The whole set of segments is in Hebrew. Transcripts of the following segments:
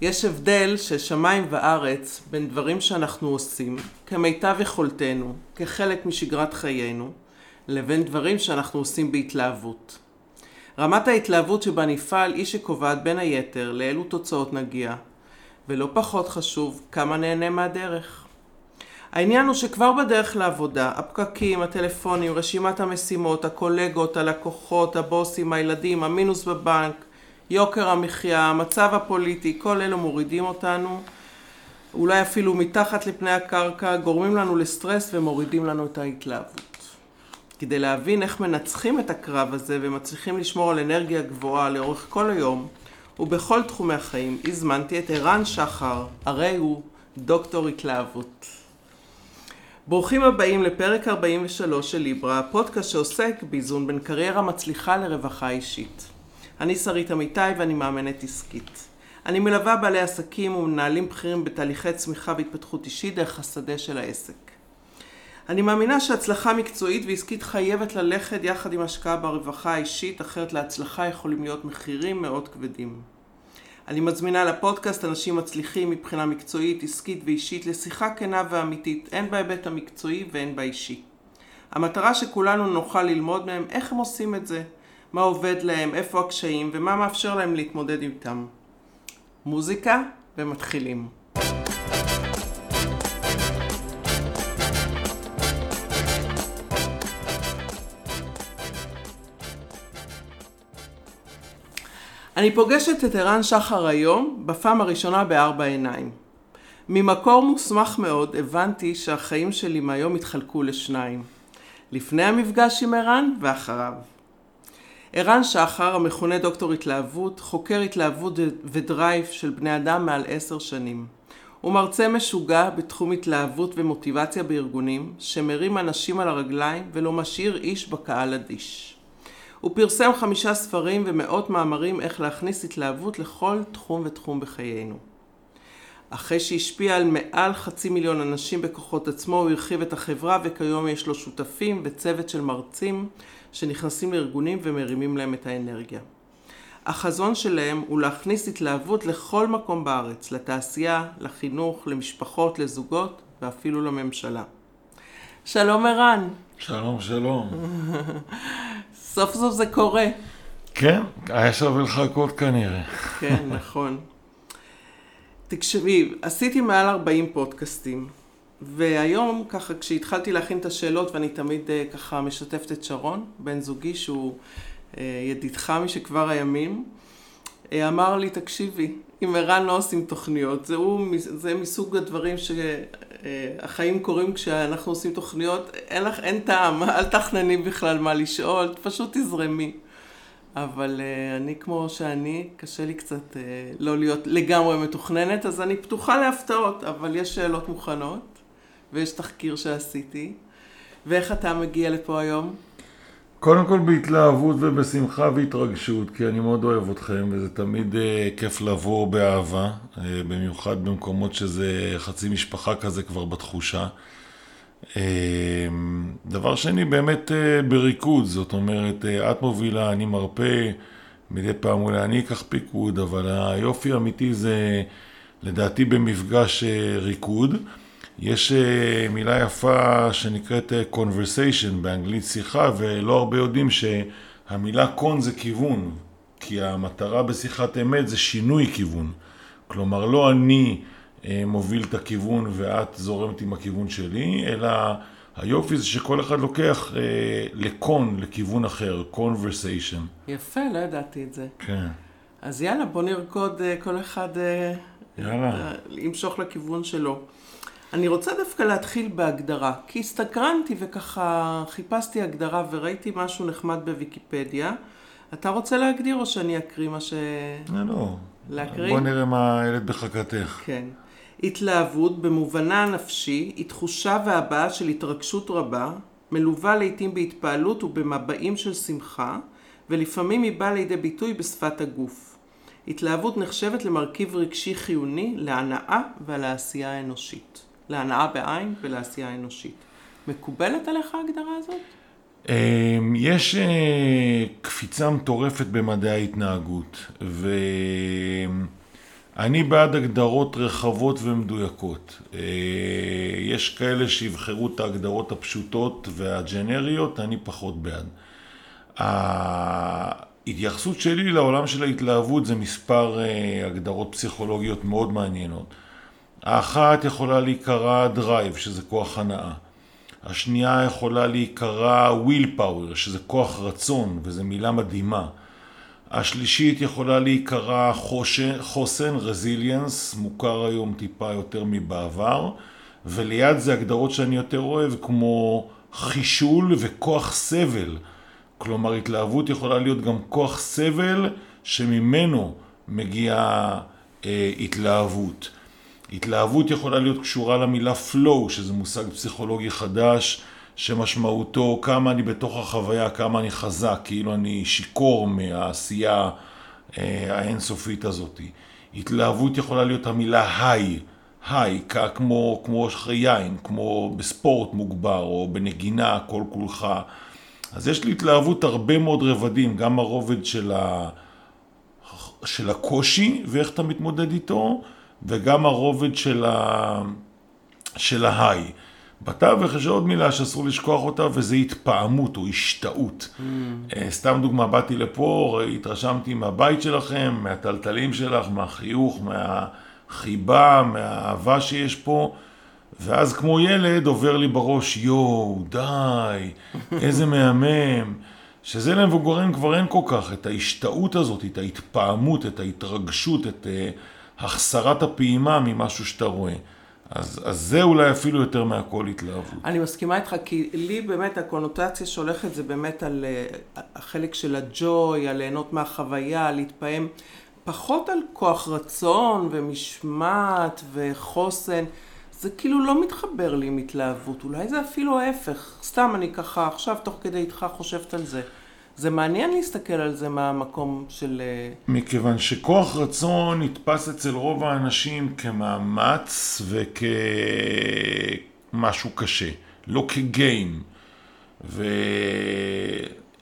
יש הבדל של שמיים וארץ בין דברים שאנחנו עושים כמיטב יכולתנו, כחלק משגרת חיינו, לבין דברים שאנחנו עושים בהתלהבות. רמת ההתלהבות שבה נפעל היא שקובעת בין היתר לאילו תוצאות נגיע, ולא פחות חשוב, כמה נהנה מהדרך. העניין הוא שכבר בדרך לעבודה, הפקקים, הטלפונים, רשימת המשימות, הקולגות, הלקוחות, הבוסים, הילדים, המינוס בבנק, יוקר המחיה, המצב הפוליטי, כל אלו מורידים אותנו, אולי אפילו מתחת לפני הקרקע, גורמים לנו לסטרס ומורידים לנו את ההתלהבות. כדי להבין איך מנצחים את הקרב הזה ומצליחים לשמור על אנרגיה גבוהה לאורך כל היום ובכל תחומי החיים, הזמנתי את ערן שחר, הרי הוא דוקטור התלהבות. ברוכים הבאים לפרק 43 של ליברה, הפודקאסט שעוסק באיזון בין קריירה מצליחה לרווחה אישית. אני שרית אמיתי ואני מאמנת עסקית. אני מלווה בעלי עסקים ומנהלים בכירים בתהליכי צמיחה והתפתחות אישית דרך השדה של העסק. אני מאמינה שהצלחה מקצועית ועסקית חייבת ללכת יחד עם השקעה ברווחה האישית, אחרת להצלחה יכולים להיות מחירים מאוד כבדים. אני מזמינה לפודקאסט אנשים מצליחים מבחינה מקצועית, עסקית ואישית לשיחה כנה ואמיתית, הן בהיבט המקצועי והן באישי. המטרה שכולנו נוכל ללמוד מהם איך הם עושים את זה, מה עובד להם, איפה הקשיים ומה מאפשר להם להתמודד איתם. מוזיקה ומתחילים. אני פוגשת את ערן שחר היום, בפעם הראשונה בארבע עיניים. ממקור מוסמך מאוד הבנתי שהחיים שלי מהיום התחלקו לשניים. לפני המפגש עם ערן ואחריו. ערן שחר, המכונה דוקטור התלהבות, חוקר התלהבות ודרייב של בני אדם מעל עשר שנים. הוא מרצה משוגע בתחום התלהבות ומוטיבציה בארגונים, שמרים אנשים על הרגליים ולא משאיר איש בקהל אדיש. הוא פרסם חמישה ספרים ומאות מאמרים איך להכניס התלהבות לכל תחום ותחום בחיינו. אחרי שהשפיע על מעל חצי מיליון אנשים בכוחות עצמו, הוא הרחיב את החברה וכיום יש לו שותפים וצוות של מרצים שנכנסים לארגונים ומרימים להם את האנרגיה. החזון שלהם הוא להכניס התלהבות לכל מקום בארץ, לתעשייה, לחינוך, למשפחות, לזוגות ואפילו לממשלה. שלום ערן. שלום, שלום. סוף סוף זה קורה. כן, היה שווה לחכות כנראה. כן, נכון. תקשיבי, עשיתי מעל 40 פודקאסטים, והיום ככה כשהתחלתי להכין את השאלות, ואני תמיד אה, ככה משתפת את שרון, בן זוגי שהוא אה, ידידך משכבר הימים, אה, אמר לי, תקשיבי, עם ערן לא עושים תוכניות, זה, הוא, זה מסוג הדברים שהחיים קורים כשאנחנו עושים תוכניות, אין לך, אין טעם, אל תכנני בכלל מה לשאול, פשוט תזרמי. אבל uh, אני כמו שאני, קשה לי קצת uh, לא להיות לגמרי מתוכננת, אז אני פתוחה להפתעות, אבל יש שאלות מוכנות, ויש תחקיר שעשיתי. ואיך אתה מגיע לפה היום? קודם כל בהתלהבות ובשמחה והתרגשות, כי אני מאוד אוהב אתכם, וזה תמיד uh, כיף לבוא באהבה, uh, במיוחד במקומות שזה חצי משפחה כזה כבר בתחושה. Uh, דבר שני, באמת uh, בריקוד, זאת אומרת, uh, את מובילה, אני מרפא, מדי פעם אולי אני אקח פיקוד, אבל היופי האמיתי זה לדעתי במפגש uh, ריקוד. יש מילה יפה שנקראת conversation, באנגלית שיחה, ולא הרבה יודעים שהמילה con זה כיוון, כי המטרה בשיחת אמת זה שינוי כיוון. כלומר, לא אני מוביל את הכיוון ואת זורמת עם הכיוון שלי, אלא היופי זה שכל אחד לוקח uh, לקון, לכיוון אחר, conversation. יפה, לא ידעתי את זה. כן. אז יאללה, בוא נרקוד uh, כל אחד... Uh, יאללה. ימשוך לכיוון שלו. אני רוצה דווקא להתחיל בהגדרה, כי הסתקרנתי וככה חיפשתי הגדרה וראיתי משהו נחמד בוויקיפדיה. אתה רוצה להגדיר או שאני אקריא מה ש... לא, לא. להקריא? בוא נראה מה הילד בחכתך. כן. התלהבות במובנה הנפשי היא תחושה והבעה של התרגשות רבה, מלווה לעיתים בהתפעלות ובמבעים של שמחה, ולפעמים היא באה לידי ביטוי בשפת הגוף. התלהבות נחשבת למרכיב רגשי חיוני להנאה ולעשייה האנושית. להנאה בעין ולעשייה אנושית. מקובלת עליך ההגדרה הזאת? אמ, יש אה, קפיצה מטורפת במדעי ההתנהגות, אני בעד הגדרות רחבות ומדויקות. אה, יש כאלה שיבחרו את ההגדרות הפשוטות והג'נריות, אני פחות בעד. ההתייחסות שלי לעולם של ההתלהבות זה מספר אה, הגדרות פסיכולוגיות מאוד מעניינות. האחת יכולה להיקרא drive, שזה כוח הנעה. השנייה יכולה להיקרא will power, שזה כוח רצון, וזו מילה מדהימה. השלישית יכולה להיקרא חוסן, רזיליאנס, מוכר היום טיפה יותר מבעבר, וליד זה הגדרות שאני יותר אוהב, כמו חישול וכוח סבל. כלומר, התלהבות יכולה להיות גם כוח סבל שממנו מגיעה אה, התלהבות. התלהבות יכולה להיות קשורה למילה flow, שזה מושג פסיכולוגי חדש, שמשמעותו כמה אני בתוך החוויה, כמה אני חזק, כאילו אני שיכור מהעשייה אה, האינסופית הזאת. התלהבות יכולה להיות המילה היי, היי, כמו, כמו יין, כמו בספורט מוגבר או בנגינה, כל כולך. אז יש לי התלהבות הרבה מאוד רבדים, גם הרובד של, ה... של הקושי ואיך אתה מתמודד איתו, וגם הרובד. של ההיי. בתווך יש עוד מילה שאסור לשכוח אותה, וזה התפעמות או השתאות. Mm. סתם דוגמה, באתי לפה, התרשמתי מהבית שלכם, מהטלטלים שלך, מהחיוך, מהחיבה, מהאהבה שיש פה. ואז כמו ילד עובר לי בראש, יואו, די, איזה מהמם. שזה למבוגרים כבר אין כל כך, את ההשתאות הזאת, את ההתפעמות, את ההתרגשות, את uh, החסרת הפעימה ממשהו שאתה רואה. אז, אז זה אולי אפילו יותר מהכל התלהבות. אני מסכימה איתך, כי לי באמת הקונוטציה שהולכת זה באמת על uh, החלק של הג'וי, על ליהנות מהחוויה, להתפעם, פחות על כוח רצון ומשמעת וחוסן. זה כאילו לא מתחבר לי עם התלהבות, אולי זה אפילו ההפך. סתם אני ככה עכשיו תוך כדי איתך חושבת על זה. זה מעניין להסתכל על זה מהמקום של... אה, מכיוון שכוח רצון נתפס אצל רוב האנשים כמאמץ וכמשהו קשה, לא כגיים.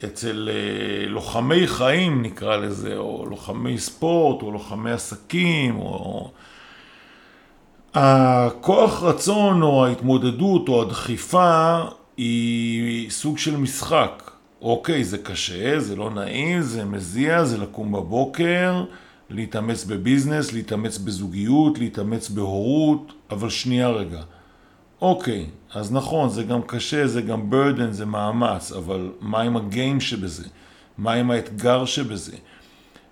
ואצל אה, לוחמי חיים נקרא לזה, או לוחמי ספורט, או לוחמי עסקים, או... הכוח רצון או ההתמודדות או הדחיפה היא סוג של משחק. אוקיי, זה קשה, זה לא נעים, זה מזיע, זה לקום בבוקר, להתאמץ בביזנס, להתאמץ בזוגיות, להתאמץ בהורות, אבל שנייה רגע. אוקיי, אז נכון, זה גם קשה, זה גם burden, זה מאמץ, אבל מה עם הגיים שבזה? מה עם האתגר שבזה?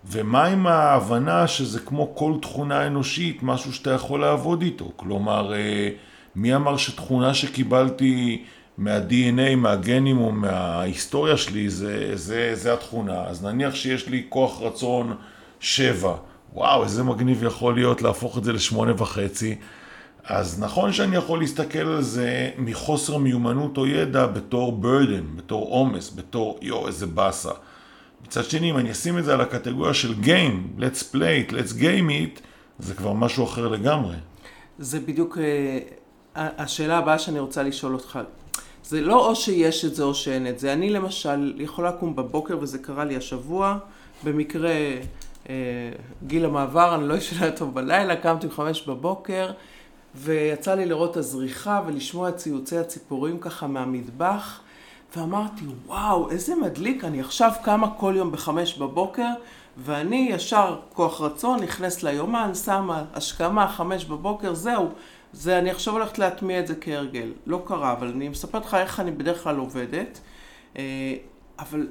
ומה עם ההבנה שזה כמו כל תכונה אנושית, משהו שאתה יכול לעבוד איתו? כלומר, אה, מי אמר שתכונה שקיבלתי מה-DNA, מהגנים או מההיסטוריה שלי, זה, זה, זה התכונה. אז נניח שיש לי כוח רצון שבע, וואו, איזה מגניב יכול להיות להפוך את זה לשמונה וחצי. אז נכון שאני יכול להסתכל על זה מחוסר מיומנות או ידע בתור burden, בתור עומס, בתור יואו, איזה באסה. מצד שני, אם אני אשים את זה על הקטגוריה של Game, Let's play it, Let's game it, זה כבר משהו אחר לגמרי. זה בדיוק uh, השאלה הבאה שאני רוצה לשאול אותך. זה לא או שיש את זה או שאין את זה. אני למשל יכולה לקום בבוקר, וזה קרה לי השבוע, במקרה uh, גיל המעבר, אני לא ישנה טוב בלילה, קמתי בחמש בבוקר, ויצא לי לראות את הזריחה ולשמוע את ציוצי הציפורים ככה מהמטבח. ואמרתי, וואו, איזה מדליק, אני עכשיו קמה כל יום בחמש בבוקר, ואני ישר כוח רצון, נכנס ליומן, שמה השכמה, חמש בבוקר, זהו. זה, אני עכשיו הולכת להטמיע את זה כהרגל. לא קרה, אבל אני מספרת לך איך אני בדרך כלל עובדת. אה, אבל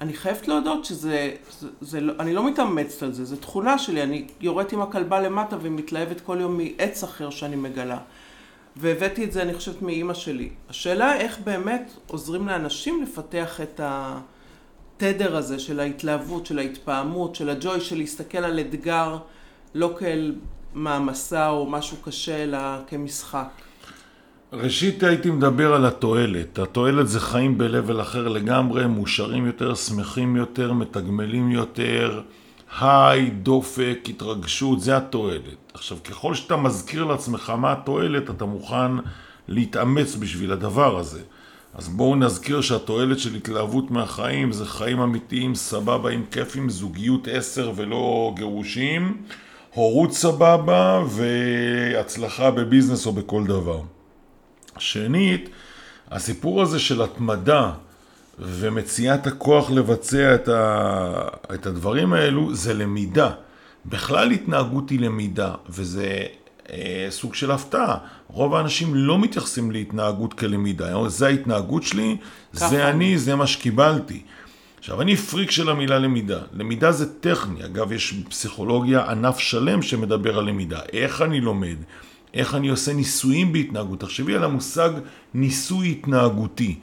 אני חייבת להודות שזה, זה, זה, לא, אני לא מתאמצת על זה, זו תכונה שלי. אני יורדת עם הכלבה למטה ומתלהבת כל יום מעץ אחר שאני מגלה. והבאתי את זה, אני חושבת, מאימא שלי. השאלה איך באמת עוזרים לאנשים לפתח את התדר הזה של ההתלהבות, של ההתפעמות, של הג'וי, של להסתכל על אתגר לא כאל מעמסה או משהו קשה, אלא כמשחק. ראשית הייתי מדבר על התועלת. התועלת זה חיים ב-level אחר לגמרי, מאושרים יותר, שמחים יותר, מתגמלים יותר. היי, דופק, התרגשות, זה התועלת. עכשיו, ככל שאתה מזכיר לעצמך מה התועלת, אתה מוכן להתאמץ בשביל הדבר הזה. אז בואו נזכיר שהתועלת של התלהבות מהחיים זה חיים אמיתיים, סבבה עם כיפים, זוגיות עשר ולא גירושים, הורות סבבה והצלחה בביזנס או בכל דבר. שנית, הסיפור הזה של התמדה ומציאת הכוח לבצע את, ה... את הדברים האלו זה למידה. בכלל התנהגות היא למידה, וזה אה, סוג של הפתעה. רוב האנשים לא מתייחסים להתנהגות כלמידה. זה ההתנהגות שלי, ככה. זה אני, זה מה שקיבלתי. עכשיו, אני פריק של המילה למידה. למידה זה טכני. אגב, יש פסיכולוגיה ענף שלם שמדבר על למידה. איך אני לומד? איך אני עושה ניסויים בהתנהגות. תחשבי על המושג ניסוי התנהגותי.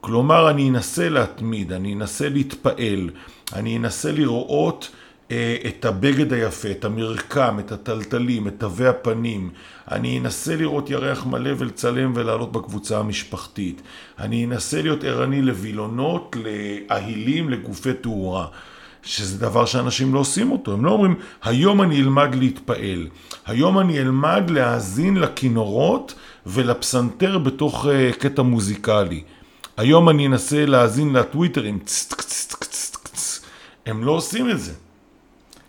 כלומר, אני אנסה להתמיד, אני אנסה להתפעל, אני אנסה לראות את הבגד היפה, את המרקם, את הטלטלים, את תווי הפנים. אני אנסה לראות ירח מלא ולצלם ולעלות בקבוצה המשפחתית. אני אנסה להיות ערני לווילונות, לאהילים, לגופי תאורה. שזה דבר שאנשים לא עושים אותו. הם לא אומרים, היום אני אלמד להתפעל. היום אני אלמד להאזין לכינורות ולפסנתר בתוך uh, קטע מוזיקלי. היום אני אנסה להאזין לטוויטרים. הם לא עושים את זה.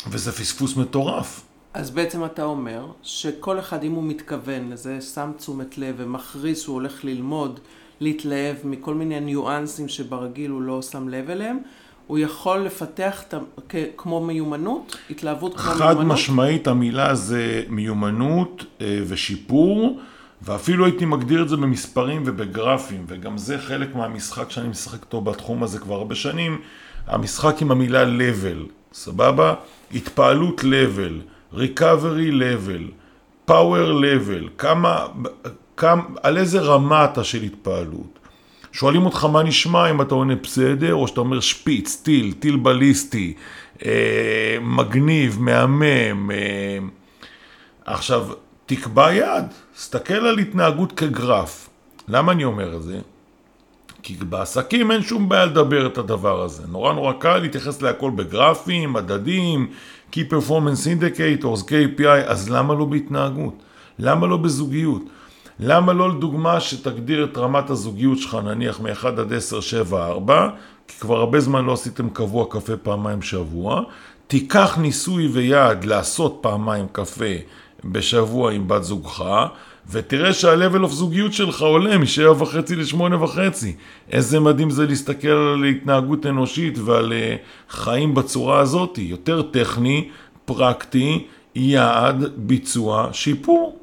וזה פספוס מטורף. אז בעצם אתה אומר שכל אחד אם הוא מתכוון לזה, שם תשומת לב ומכריז שהוא הולך ללמוד, להתלהב מכל מיני ניואנסים שברגיל הוא לא שם לב אליהם, הוא יכול לפתח ת... כמו מיומנות, התלהבות כמו מיומנות? חד משמעית המילה זה מיומנות אה, ושיפור, ואפילו הייתי מגדיר את זה במספרים ובגרפים, וגם זה חלק מהמשחק שאני משחק אותו בתחום הזה כבר הרבה שנים, המשחק עם המילה level, סבבה? התפעלות level, recovery level, power level, כמה, כמה, על איזה רמה אתה של התפעלות. שואלים אותך מה נשמע אם אתה עונה בסדר, או שאתה אומר שפיץ, טיל, טיל בליסטי, אה, מגניב, מהמם. אה, עכשיו, תקבע יעד, תסתכל על התנהגות כגרף. למה אני אומר את זה? כי בעסקים אין שום בעיה לדבר את הדבר הזה. נורא נורא קל להתייחס להכל בגרפים, מדדים, Key Performance Indicators, KPI, אז למה לא בהתנהגות? למה לא בזוגיות? למה לא לדוגמה שתגדיר את רמת הזוגיות שלך נניח מ-1 עד 10, 7, 4, כי כבר הרבה זמן לא עשיתם קבוע קפה פעמיים בשבוע, תיקח ניסוי ויעד לעשות פעמיים קפה בשבוע עם בת זוגך, ותראה שה-level of זוגיות שלך עולה מ-7.5 ל-8.5. איזה מדהים זה להסתכל על התנהגות אנושית ועל uh, חיים בצורה הזאת, יותר טכני, פרקטי, יעד, ביצוע, שיפור.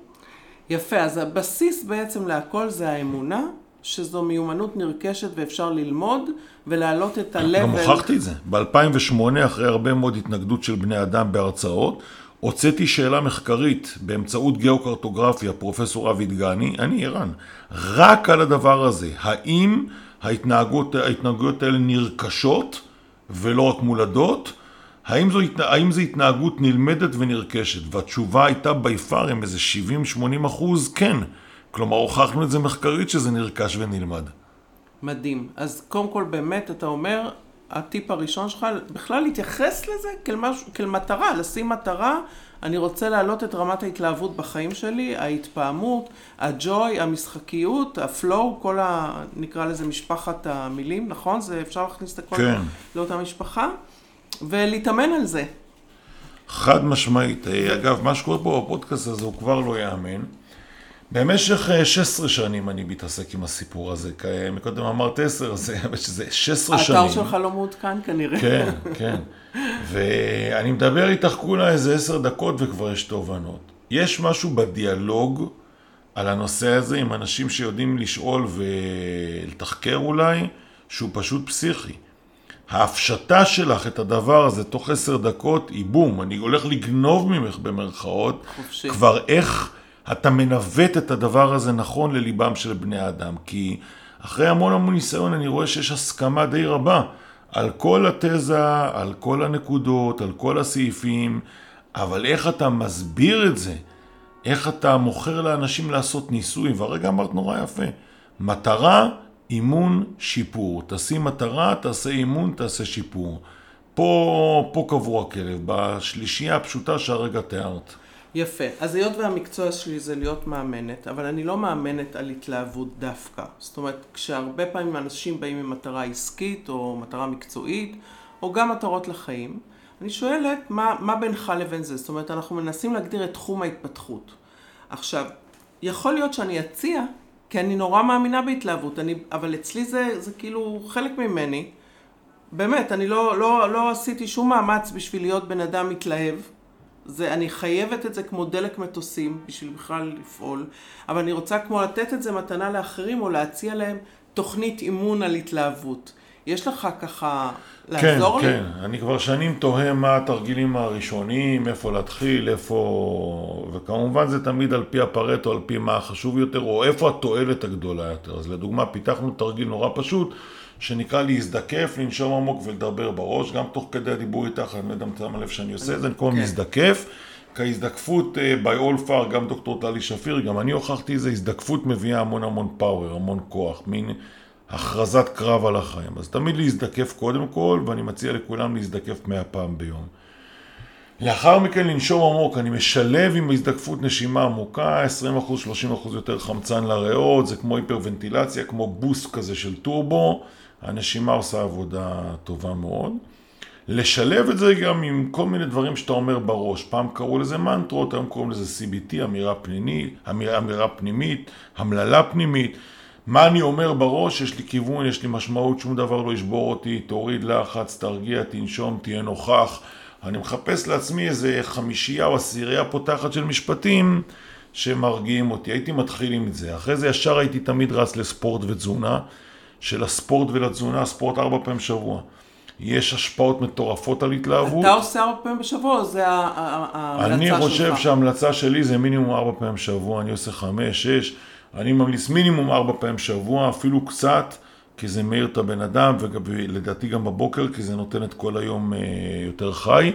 יפה, אז הבסיס בעצם להכל זה האמונה, שזו מיומנות נרכשת ואפשר ללמוד ולהעלות את ה-level. גם הוכחתי את זה. ב-2008, אחרי הרבה מאוד התנגדות של בני אדם בהרצאות, הוצאתי שאלה מחקרית באמצעות גיאוקרטוגרפיה, פרופסור אבי דגני, אני ערן, רק על הדבר הזה. האם ההתנהגות, ההתנהגויות האלה נרכשות ולא רק מולדות? האם זו, האם זו התנהגות נלמדת ונרכשת? והתשובה הייתה בי פאר עם איזה 70-80 אחוז כן. כלומר, הוכחנו את זה מחקרית שזה נרכש ונלמד. מדהים. אז קודם כל באמת אתה אומר, הטיפ הראשון שלך, בכלל להתייחס לזה כאל, משהו, כאל מטרה, לשים מטרה, אני רוצה להעלות את רמת ההתלהבות בחיים שלי, ההתפעמות, הג'וי, המשחקיות, הפלואו, כל ה... נקרא לזה משפחת המילים, נכון? זה אפשר להכניס את הכל כן. לאותה משפחה? ולהתאמן על זה. חד משמעית. אגב, מה שקורה פה בפודקאסט הזה הוא כבר לא ייאמן. במשך 16 אה, שנים אני מתעסק עם הסיפור הזה. מקודם אמרת 10, אז זה 16 שנים. האתר שלך לא מעודכן כנראה. כן, כן. ואני מדבר איתך כולה איזה 10 דקות וכבר יש תובנות. יש משהו בדיאלוג על הנושא הזה עם אנשים שיודעים לשאול ולתחקר אולי, שהוא פשוט פסיכי. ההפשטה שלך את הדבר הזה תוך עשר דקות היא בום, אני הולך לגנוב ממך במרכאות, חופשי. כבר איך אתה מנווט את הדבר הזה נכון לליבם של בני האדם. כי אחרי המון המון ניסיון אני רואה שיש הסכמה די רבה על כל התזה, על כל הנקודות, על כל הסעיפים, אבל איך אתה מסביר את זה, איך אתה מוכר לאנשים לעשות ניסוי, והרגע אמרת נורא יפה, מטרה אימון, שיפור. תשים מטרה, תעשה אימון, תעשה שיפור. פה, פה קבור הכלב, בשלישייה הפשוטה שהרגע תיארת. יפה. אז היות והמקצוע שלי זה להיות מאמנת, אבל אני לא מאמנת על התלהבות דווקא. זאת אומרת, כשהרבה פעמים אנשים באים עם מטרה עסקית או מטרה מקצועית, או גם מטרות לחיים, אני שואלת, מה, מה בינך לבין זה? זאת אומרת, אנחנו מנסים להגדיר את תחום ההתפתחות. עכשיו, יכול להיות שאני אציע, כי אני נורא מאמינה בהתלהבות, אני, אבל אצלי זה, זה כאילו חלק ממני. באמת, אני לא, לא, לא עשיתי שום מאמץ בשביל להיות בן אדם מתלהב. זה, אני חייבת את זה כמו דלק מטוסים בשביל בכלל לפעול, אבל אני רוצה כמו לתת את זה מתנה לאחרים או להציע להם תוכנית אימון על התלהבות. יש לך ככה לעזור כן, לי? כן, כן. אני כבר שנים תוהה מה התרגילים הראשונים, איפה להתחיל, איפה... וכמובן זה תמיד על פי הפרטו, על פי מה החשוב יותר, או איפה התועלת הגדולה יותר. אז לדוגמה, פיתחנו תרגיל נורא פשוט, שנקרא להזדקף, לנשום עמוק ולדבר בראש, גם תוך כדי הדיבור איתך, אני לא יודע אם אתה לב שאני עושה את זה, אני קורא כן. מזדקף. כהזדקפות uh, by all far, גם דוקטור טלי שפיר, גם אני הוכחתי את זה, הזדקפות מביאה המון המון פאוור, המון כוח, מין הכרזת קרב על החיים. אז תמיד להזדקף קודם כל, ואני מציע לכולם להזדקף מאה פעם ביום. לאחר מכן לנשום עמוק, אני משלב עם הזדקפות נשימה עמוקה, 20%, 30% יותר חמצן לריאות, זה כמו היפרוונטילציה, כמו בוסט כזה של טורבו, הנשימה עושה עבודה טובה מאוד. לשלב את זה גם עם כל מיני דברים שאתה אומר בראש. פעם קראו לזה מנטרות, היום קוראים לזה CBT, אמירה פנימית, אמירה, אמירה פנימית, המללה פנימית. מה אני אומר בראש? יש לי כיוון, יש לי משמעות, שום דבר לא ישבור אותי, תוריד לחץ, תרגיע, תנשום, תהיה נוכח. אני מחפש לעצמי איזה חמישייה או עשירייה פותחת של משפטים שמרגיעים אותי. הייתי מתחיל עם זה. אחרי זה ישר הייתי תמיד רץ לספורט ותזונה. של הספורט ולתזונה, ספורט ארבע פעמים בשבוע. יש השפעות מטורפות על התלהבות. אתה עושה ארבע פעמים בשבוע, או זה ההמלצה אני שלך? חושב שההמלצה שלי זה מינימום ארבע פעמים בשבוע, אני עושה חמש, שש, אני ממליץ מינימום ארבע פעמים בשבוע, אפילו קצת, כי זה מאיר את הבן אדם, ולדעתי גם בבוקר, כי זה נותן את כל היום אה, יותר חי.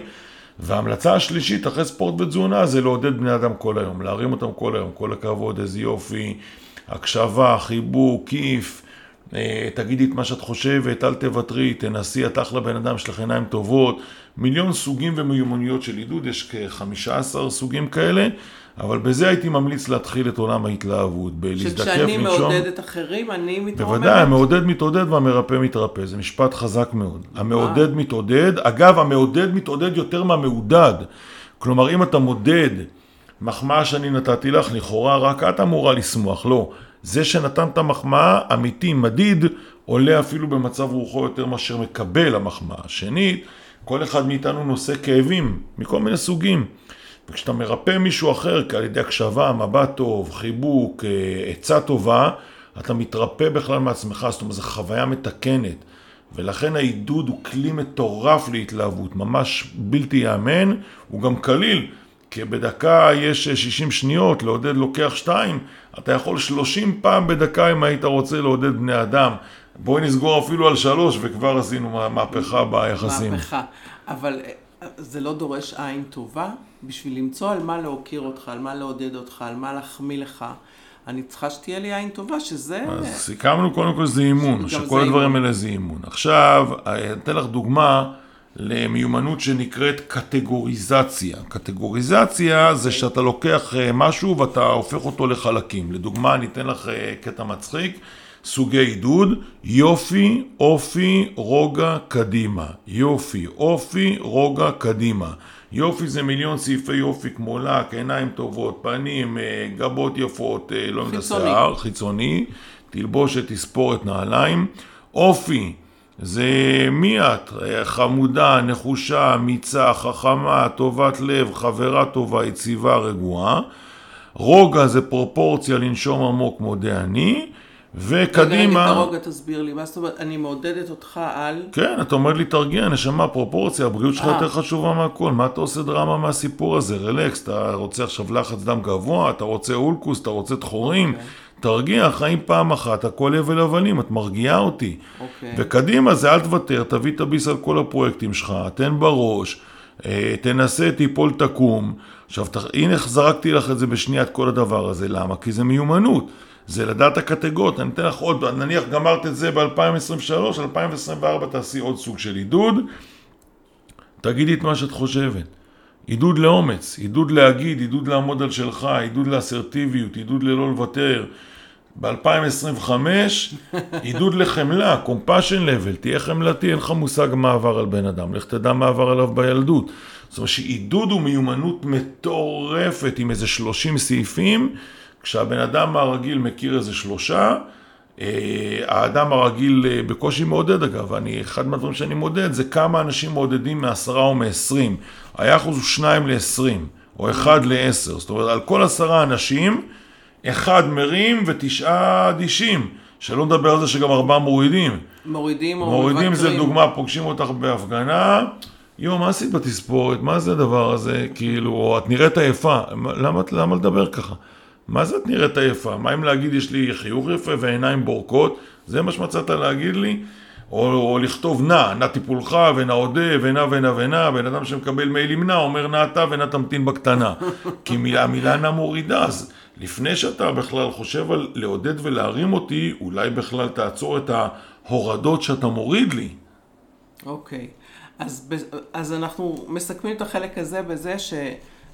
וההמלצה השלישית אחרי ספורט ותזונה זה לעודד בני אדם כל היום, להרים אותם כל היום, כל הכבוד, איזה יופי, הקשבה, חיבוק, כיף, תגידי את מה שאת חושבת, אל תוותרי, תנסי, את אחלה בן אדם, יש לך עיניים טובות, מיליון סוגים ומיומנויות של עידוד, יש כ-15 סוגים כאלה, אבל בזה הייתי ממליץ להתחיל את עולם ההתלהבות, בלהזדקף, שכשאני לנשום. מעודדת אחרים, אני מתרוממת. בוודאי, המעודד מתעודד והמרפא מתרפא, זה משפט חזק מאוד. המעודד מתעודד, אגב, המעודד מתעודד יותר מהמעודד. כלומר, אם אתה מודד מחמאה שאני נתתי לך, לכאורה רק את אמורה לשמוח, לא. זה שנתן את המחמאה, אמיתי, מדיד, עולה אפילו במצב רוחו יותר מאשר מקבל המחמאה. שנית, כל אחד מאיתנו נושא כאבים, מכל מיני סוגים. וכשאתה מרפא מישהו אחר, על ידי הקשבה, מבט טוב, חיבוק, אה, עצה טובה, אתה מתרפא בכלל מעצמך, זאת אומרת, זו חוויה מתקנת. ולכן העידוד הוא כלי מטורף להתלהבות, ממש בלתי ייאמן, הוא גם קליל, כי בדקה יש 60 שניות, לעודד לוקח 2, אתה יכול 30 פעם בדקה אם היית רוצה לעודד בני אדם. בואי נסגור אפילו על 3 וכבר עשינו מה- מהפכה ביחסים. מהפכה. אבל אה, זה לא דורש עין טובה בשביל למצוא על מה להוקיר אותך, על מה לעודד אותך, על מה להחמיא לך. אני צריכה שתהיה לי עין טובה, שזה... אז סיכמנו קודם כל שזה אימון, שכל הדברים. האלה זה אימון. עכשיו, אני אתן לך דוגמה למיומנות שנקראת קטגוריזציה. קטגוריזציה זה שאתה לוקח אה, משהו ואתה הופך אותו לחלקים. לדוגמה, אני אתן לך אה, קטע מצחיק, סוגי עידוד, יופי, אופי, רוגע, קדימה. יופי, אופי, רוגע, קדימה. יופי זה מיליון סעיפי יופי כמו לק, עיניים טובות, פנים, אה, גבות יפות, לא יודע. שיער, חיצוני, תלבושת, תספורת, נעליים. אופי, זה מי את? חמודה, נחושה, אמיצה, חכמה, טובת לב, חברה טובה, יציבה, רגועה. רוגע זה פרופורציה לנשום עמוק, מודה אני. רגע, רגע, וקדימה... הרוגע, תסביר לי, מה זאת אומרת, אני מעודדת אותך על... כן, אתה אומר לי תרגיע, נשמה, פרופורציה, הבריאות שלך אה. יותר חשובה מהכל, מה אתה עושה דרמה מהסיפור הזה? רלקס, אתה רוצה עכשיו לחץ דם גבוה, אתה רוצה אולקוס, אתה רוצה דחורים, תרגיע, חיים פעם אחת, הכל הבל הבלים, את מרגיעה אותי. אוקיי. וקדימה זה אל תוותר, תביא את הביס על כל הפרויקטים שלך, תן בראש, אה, תנסה, תיפול, תקום. עכשיו, הנה זרקתי לך את זה בשנייה, את כל הדבר הזה, למה? כי זה מיומנות. זה לדעת הקטגוריות, אני אתן לך עוד, נניח גמרת את זה ב-2023, 2024 תעשי עוד סוג של עידוד, תגידי את מה שאת חושבת. עידוד לאומץ, עידוד להגיד, עידוד לעמוד על שלך, עידוד לאסרטיביות, עידוד ללא לוותר. ב-2025, עידוד לחמלה, compassion level, תהיה חמלתי, אין לך מושג מה עבר על בן אדם, לך תדע מה עבר עליו בילדות. זאת אומרת שעידוד הוא מיומנות מטורפת עם איזה 30 סעיפים, כשהבן אדם הרגיל מכיר איזה שלושה, האדם הרגיל אה, בקושי מעודד אגב, אני, אחד מהדברים שאני מודד זה כמה אנשים מעודדים מעשרה או מעשרים. היחס הוא שניים לעשרים, או אחד לעשר. זאת אומרת, על כל עשרה אנשים, אחד מרים ותשעה אדישים. שלא נדבר על זה שגם ארבעה מורידים. מורידים או מורידים זה מוותרים. דוגמה, פוגשים אותך בהפגנה, יואו, מה עשית בתספורת? מה זה הדבר הזה? כאילו, או את נראית עייפה. מה- למה, למה לדבר ככה? מה זה את נראית עייפה? מה אם להגיד יש לי חיוך יפה ועיניים בורקות? זה מה שמצאת להגיד לי? או, או לכתוב נע, נע טיפולך ונע אודה ונע ונע ונע, בן אדם שמקבל מיילים נע אומר נע אתה ונע תמתין בקטנה. כי מילה, המילה נע מורידה, אז לפני שאתה בכלל חושב על לעודד ולהרים אותי, אולי בכלל תעצור את ההורדות שאתה מוריד לי. אוקיי. אז, ב- אז אנחנו מסכמים את החלק הזה בזה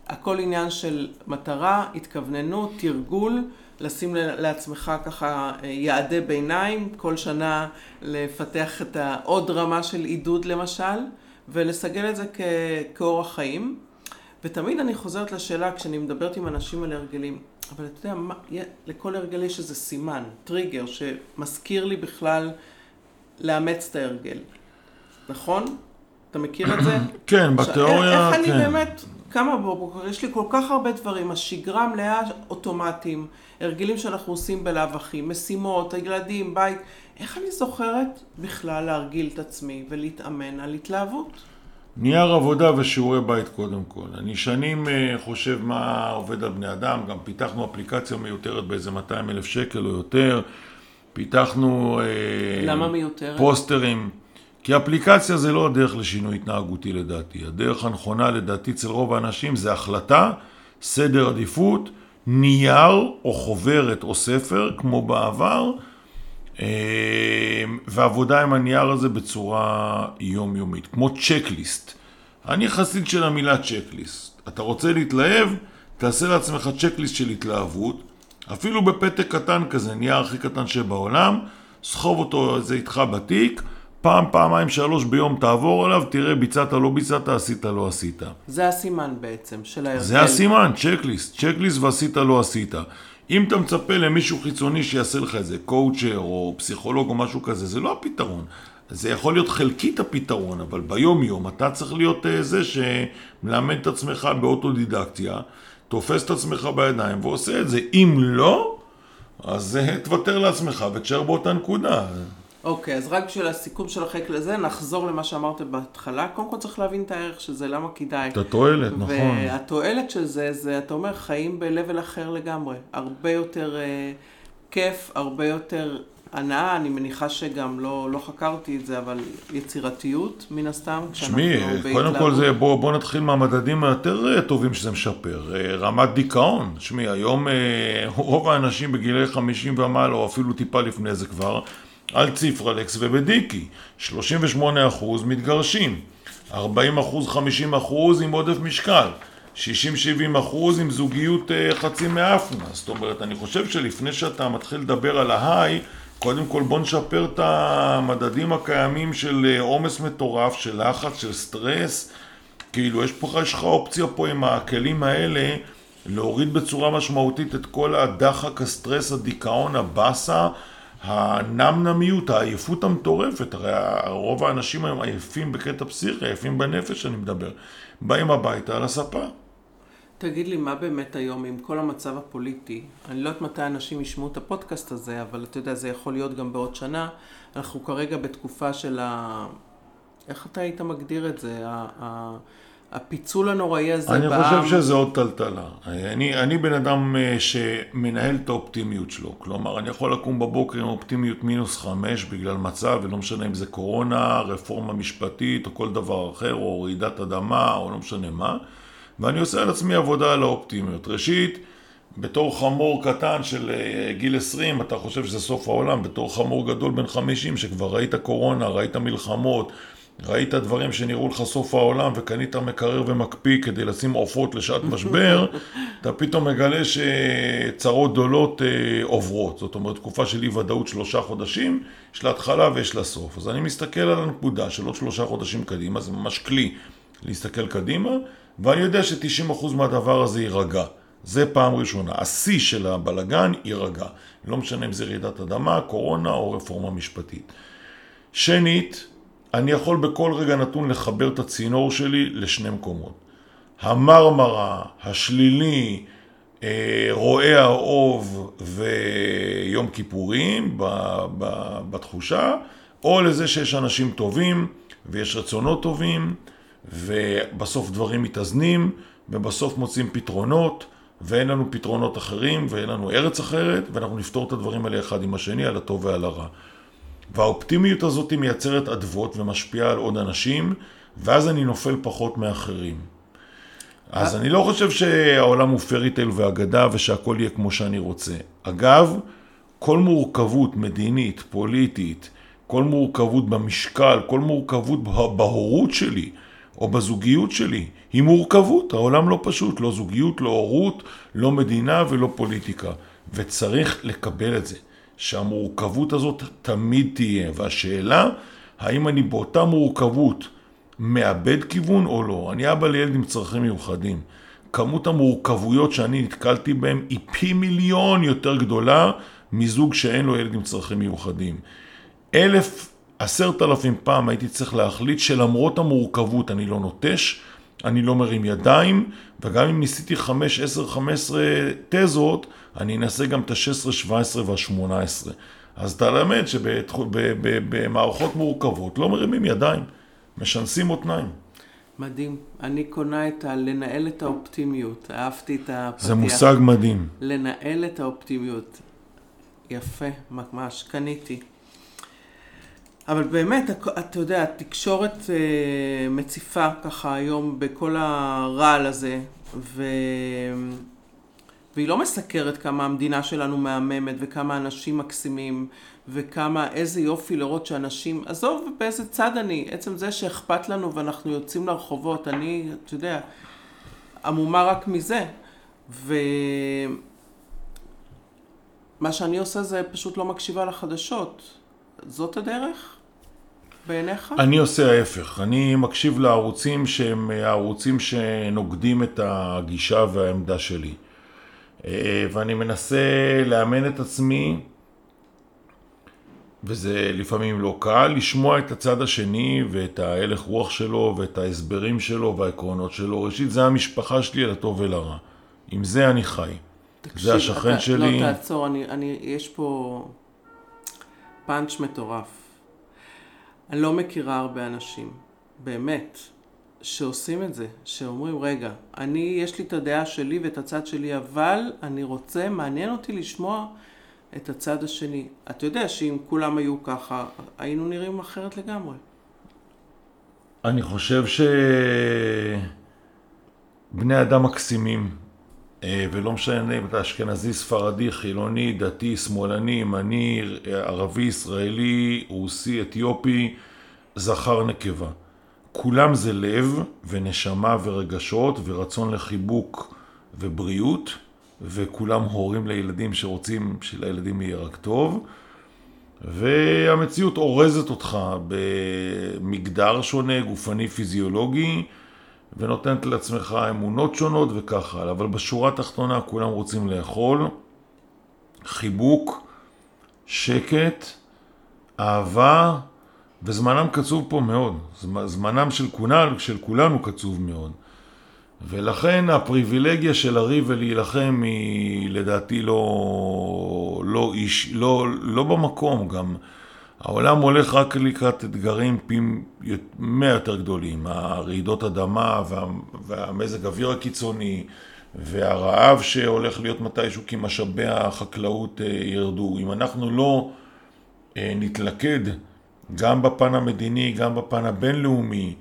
שהכל עניין של מטרה, התכווננות, תרגול, לשים לעצמך ככה אה, יעדי ביניים, כל שנה לפתח את העוד רמה של עידוד למשל, ולסגל את זה כ- כאורח חיים. ותמיד אני חוזרת לשאלה כשאני מדברת עם אנשים על הרגלים, אבל אתה יודע, מה, לכל הרגל יש איזה סימן, טריגר, שמזכיר לי בכלל לאמץ את ההרגל. נכון? אתה מכיר את זה? כן, בתיאוריה, איך אני כן. באמת קמה בבוקר, יש לי כל כך הרבה דברים, השגרה מלאה אוטומטיים, הרגלים שאנחנו עושים בלאו הכי, משימות, הילדים, בית, איך אני זוכרת בכלל להרגיל את עצמי ולהתאמן על התלהבות? נייר עבודה ושיעורי בית קודם כל. אני שנים אה, חושב מה עובד על בני אדם, גם פיתחנו אפליקציה מיותרת באיזה 200 אלף שקל או יותר, פיתחנו אה, למה מיותרת? פוסטרים, כי אפליקציה זה לא הדרך לשינוי התנהגותי לדעתי. הדרך הנכונה לדעתי אצל רוב האנשים זה החלטה, סדר עדיפות, נייר או חוברת או ספר כמו בעבר, אה, ועבודה עם הנייר הזה בצורה יומיומית, כמו צ'קליסט. אני חסיד של המילה צ'קליסט. אתה רוצה להתלהב, תעשה לעצמך צ'קליסט של התלהבות, אפילו בפתק קטן כזה, נייר הכי קטן שבעולם, סחוב אותו זה איתך בתיק, פעם, פעמיים, שלוש ביום תעבור עליו, תראה ביצעת, לא ביצעת, עשית, לא עשית. זה הסימן בעצם של ההרגל. זה הסימן, checklist, checklist ועשית לא עשית. אם אתה מצפה למישהו חיצוני שיעשה לך איזה coacher או פסיכולוג או משהו כזה, זה לא הפתרון. זה יכול להיות חלקית הפתרון, אבל ביום יום אתה צריך להיות אה, זה שמלמד את עצמך באוטודידקציה, תופס את עצמך בידיים ועושה את זה. אם לא, אז אה, תוותר לעצמך ותשאר באותה נקודה. אוקיי, אז רק בשביל הסיכום של החלק לזה, נחזור למה שאמרת בהתחלה. קודם כל צריך להבין את הערך של זה, למה כדאי. את התועלת, נכון. והתועלת של זה, זה, אתה אומר, חיים ב-level אחר לגמרי. הרבה יותר אה, כיף, הרבה יותר הנאה, אני מניחה שגם לא, לא חקרתי את זה, אבל יצירתיות, מן הסתם, תשמעי, קודם כל. זה, בוא, בוא נתחיל מהמדדים היותר אה, טובים שזה משפר. אה, רמת דיכאון, תשמעי, היום רוב האנשים בגילי 50 ומעלה, או אפילו טיפה לפני זה כבר, על ציפרלקס ובדיקי. 38% מתגרשים, 40% 50% עם עודף משקל. 60-70 אחוז עם זוגיות אה, חצי מאפנה. זאת אומרת, אני חושב שלפני שאתה מתחיל לדבר על ההיי, קודם כל בוא נשפר את המדדים הקיימים של אה, עומס מטורף, של לחץ, של סטרס. כאילו, יש פה, יש לך אופציה פה עם הכלים האלה להוריד בצורה משמעותית את כל הדחק, הסטרס, הדיכאון, הבאסה, הנמנמיות, העייפות המטורפת. הרי רוב האנשים היום עייפים בקטע פסיכי, עייפים בנפש, אני מדבר. באים הביתה על הספה. תגיד לי, מה באמת היום עם כל המצב הפוליטי? אני לא יודעת מתי אנשים ישמעו את הפודקאסט הזה, אבל אתה יודע, זה יכול להיות גם בעוד שנה. אנחנו כרגע בתקופה של ה... איך אתה היית מגדיר את זה? ה... הפיצול הנוראי הזה אני בעם. חושב שזה עוד טלטלה. אני, אני בן אדם אה, שמנהל את האופטימיות שלו. כלומר, אני יכול לקום בבוקר עם אופטימיות מינוס חמש בגלל מצב, ולא משנה אם זה קורונה, רפורמה משפטית או כל דבר אחר, או רעידת אדמה, או לא משנה מה, ואני עושה על עצמי עבודה על האופטימיות. ראשית, בתור חמור קטן של אה, גיל 20, אתה חושב שזה סוף העולם, בתור חמור גדול בן 50, שכבר ראית קורונה, ראית מלחמות, ראית דברים שנראו לך סוף העולם וקנית מקרר ומקפיא כדי לשים עופות לשעת משבר, אתה פתאום מגלה שצרות גדולות אה, עוברות. זאת אומרת, תקופה של אי ודאות שלושה חודשים, יש לה התחלה ויש לה סוף. אז אני מסתכל על הנקודה של עוד שלושה חודשים קדימה, זה ממש כלי להסתכל קדימה, ואני יודע ש-90% מהדבר הזה יירגע. זה פעם ראשונה. השיא של הבלגן יירגע. לא משנה אם זה רעידת אדמה, קורונה או רפורמה משפטית. שנית, אני יכול בכל רגע נתון לחבר את הצינור שלי לשני מקומות. המרמרה, השלילי, אה, רועי האוב ויום כיפורים בתחושה, או לזה שיש אנשים טובים ויש רצונות טובים ובסוף דברים מתאזנים ובסוף מוצאים פתרונות ואין לנו פתרונות אחרים ואין לנו ארץ אחרת ואנחנו נפתור את הדברים האלה אחד עם השני על הטוב ועל הרע. והאופטימיות הזאת מייצרת אדוות ומשפיעה על עוד אנשים, ואז אני נופל פחות מאחרים. אז אני לא חושב שהעולם הוא פריטייל ואגדה ושהכול יהיה כמו שאני רוצה. אגב, כל מורכבות מדינית, פוליטית, כל מורכבות במשקל, כל מורכבות בהורות שלי או בזוגיות שלי, היא מורכבות. העולם לא פשוט, לא זוגיות, לא הורות, לא מדינה ולא פוליטיקה. וצריך לקבל את זה. שהמורכבות הזאת תמיד תהיה, והשאלה, האם אני באותה מורכבות מאבד כיוון או לא? אני אבא לילד עם צרכים מיוחדים. כמות המורכבויות שאני נתקלתי בהן היא פי מיליון יותר גדולה מזוג שאין לו ילד עם צרכים מיוחדים. אלף, עשרת אלפים פעם הייתי צריך להחליט שלמרות המורכבות אני לא נוטש, אני לא מרים ידיים, וגם אם ניסיתי 5, 10, 15 תזות, אני אנסה גם את ה-16, 17 וה-18. אז אתה למד שבמערכות מורכבות לא מרימים ידיים, משנסים מותניים. מדהים. אני קונה את ה... לנהל את האופטימיות. אהבתי את הפתיח. זה מושג מדהים. לנהל את האופטימיות. יפה, ממש, קניתי. אבל באמת, אתה יודע, התקשורת אה, מציפה ככה היום בכל הרעל הזה, ו... והיא לא מסקרת כמה המדינה שלנו מהממת, וכמה אנשים מקסימים, וכמה, איזה יופי לראות שאנשים, עזוב באיזה צד אני, עצם זה שאכפת לנו ואנחנו יוצאים לרחובות, אני, אתה יודע, עמומה רק מזה. ומה שאני עושה זה פשוט לא מקשיבה לחדשות. זאת הדרך? בעיניך? אני עושה ההפך. אני מקשיב לערוצים שהם הערוצים שנוגדים את הגישה והעמדה שלי. אה, ואני מנסה לאמן את עצמי, וזה לפעמים לא קל, לשמוע את הצד השני ואת ההלך רוח שלו ואת ההסברים שלו והעקרונות שלו. ראשית, זה המשפחה שלי לטוב ולרע. עם זה אני חי. תקשיב, זה השכן אתה, שלי. לא, תעצור, אני, אני, יש פה פאנץ' מטורף. אני לא מכירה הרבה אנשים, באמת, שעושים את זה, שאומרים, רגע, אני, יש לי את הדעה שלי ואת הצד שלי, אבל אני רוצה, מעניין אותי לשמוע את הצד השני. אתה יודע שאם כולם היו ככה, היינו נראים אחרת לגמרי. אני חושב שבני אדם מקסימים, אה, ולא משנה אם אתה אשכנזי, ספרדי, חילוני, דתי, שמאלני, ימני, ערבי, ישראלי, רוסי, אתיופי, זכר, נקבה. כולם זה לב ונשמה ורגשות ורצון לחיבוק ובריאות, וכולם הורים לילדים שרוצים שלילדים יהיה רק טוב. והמציאות אורזת אותך במגדר שונה, גופני פיזיולוגי, ונותנת לעצמך אמונות שונות וכך הלאה. אבל בשורה התחתונה כולם רוצים לאכול, חיבוק, שקט, אהבה, וזמנם קצוב פה מאוד. זמנם של כולנו, של כולנו קצוב מאוד. ולכן הפריבילגיה של לריב ולהילחם היא לדעתי לא, לא, איש, לא, לא במקום גם. העולם הולך רק לקראת אתגרים פי מאה יותר גדולים, הרעידות אדמה וה, והמזג אוויר הקיצוני והרעב שהולך להיות מתישהו כי משאבי החקלאות אה, ירדו. אם אנחנו לא אה, נתלכד גם בפן המדיני, גם בפן הבינלאומי,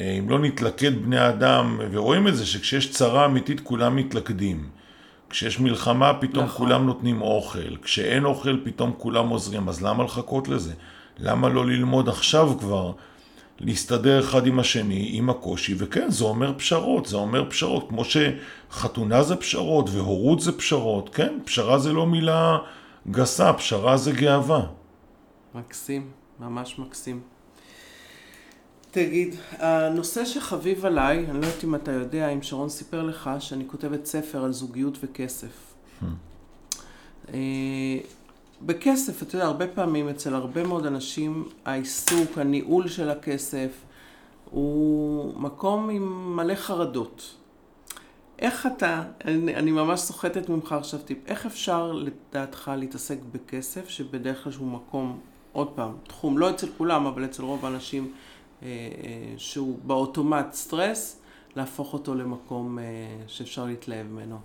אה, אם לא נתלכד בני אדם, ורואים את זה שכשיש צרה אמיתית כולם מתלכדים. כשיש מלחמה פתאום נכון. כולם נותנים אוכל, כשאין אוכל פתאום כולם עוזרים, אז למה לחכות לזה? למה לא ללמוד עכשיו כבר להסתדר אחד עם השני, עם הקושי, וכן, זה אומר פשרות, זה אומר פשרות, כמו שחתונה זה פשרות והורות זה פשרות, כן, פשרה זה לא מילה גסה, פשרה זה גאווה. מקסים, ממש מקסים. תגיד, הנושא שחביב עליי, אני לא יודעת אם אתה יודע, אם שרון סיפר לך, שאני כותבת ספר על זוגיות וכסף. Hmm. אה, בכסף, אתה יודע, הרבה פעמים אצל הרבה מאוד אנשים, העיסוק, הניהול של הכסף, הוא מקום עם מלא חרדות. איך אתה, אני, אני ממש סוחטת ממך עכשיו טיפ, איך אפשר לדעתך להתעסק בכסף, שבדרך כלל שהוא מקום, עוד פעם, תחום, לא אצל כולם, אבל אצל רוב האנשים, אה, אה, שהוא באוטומט סטרס, להפוך אותו למקום אה, שאפשר להתלהב ממנו.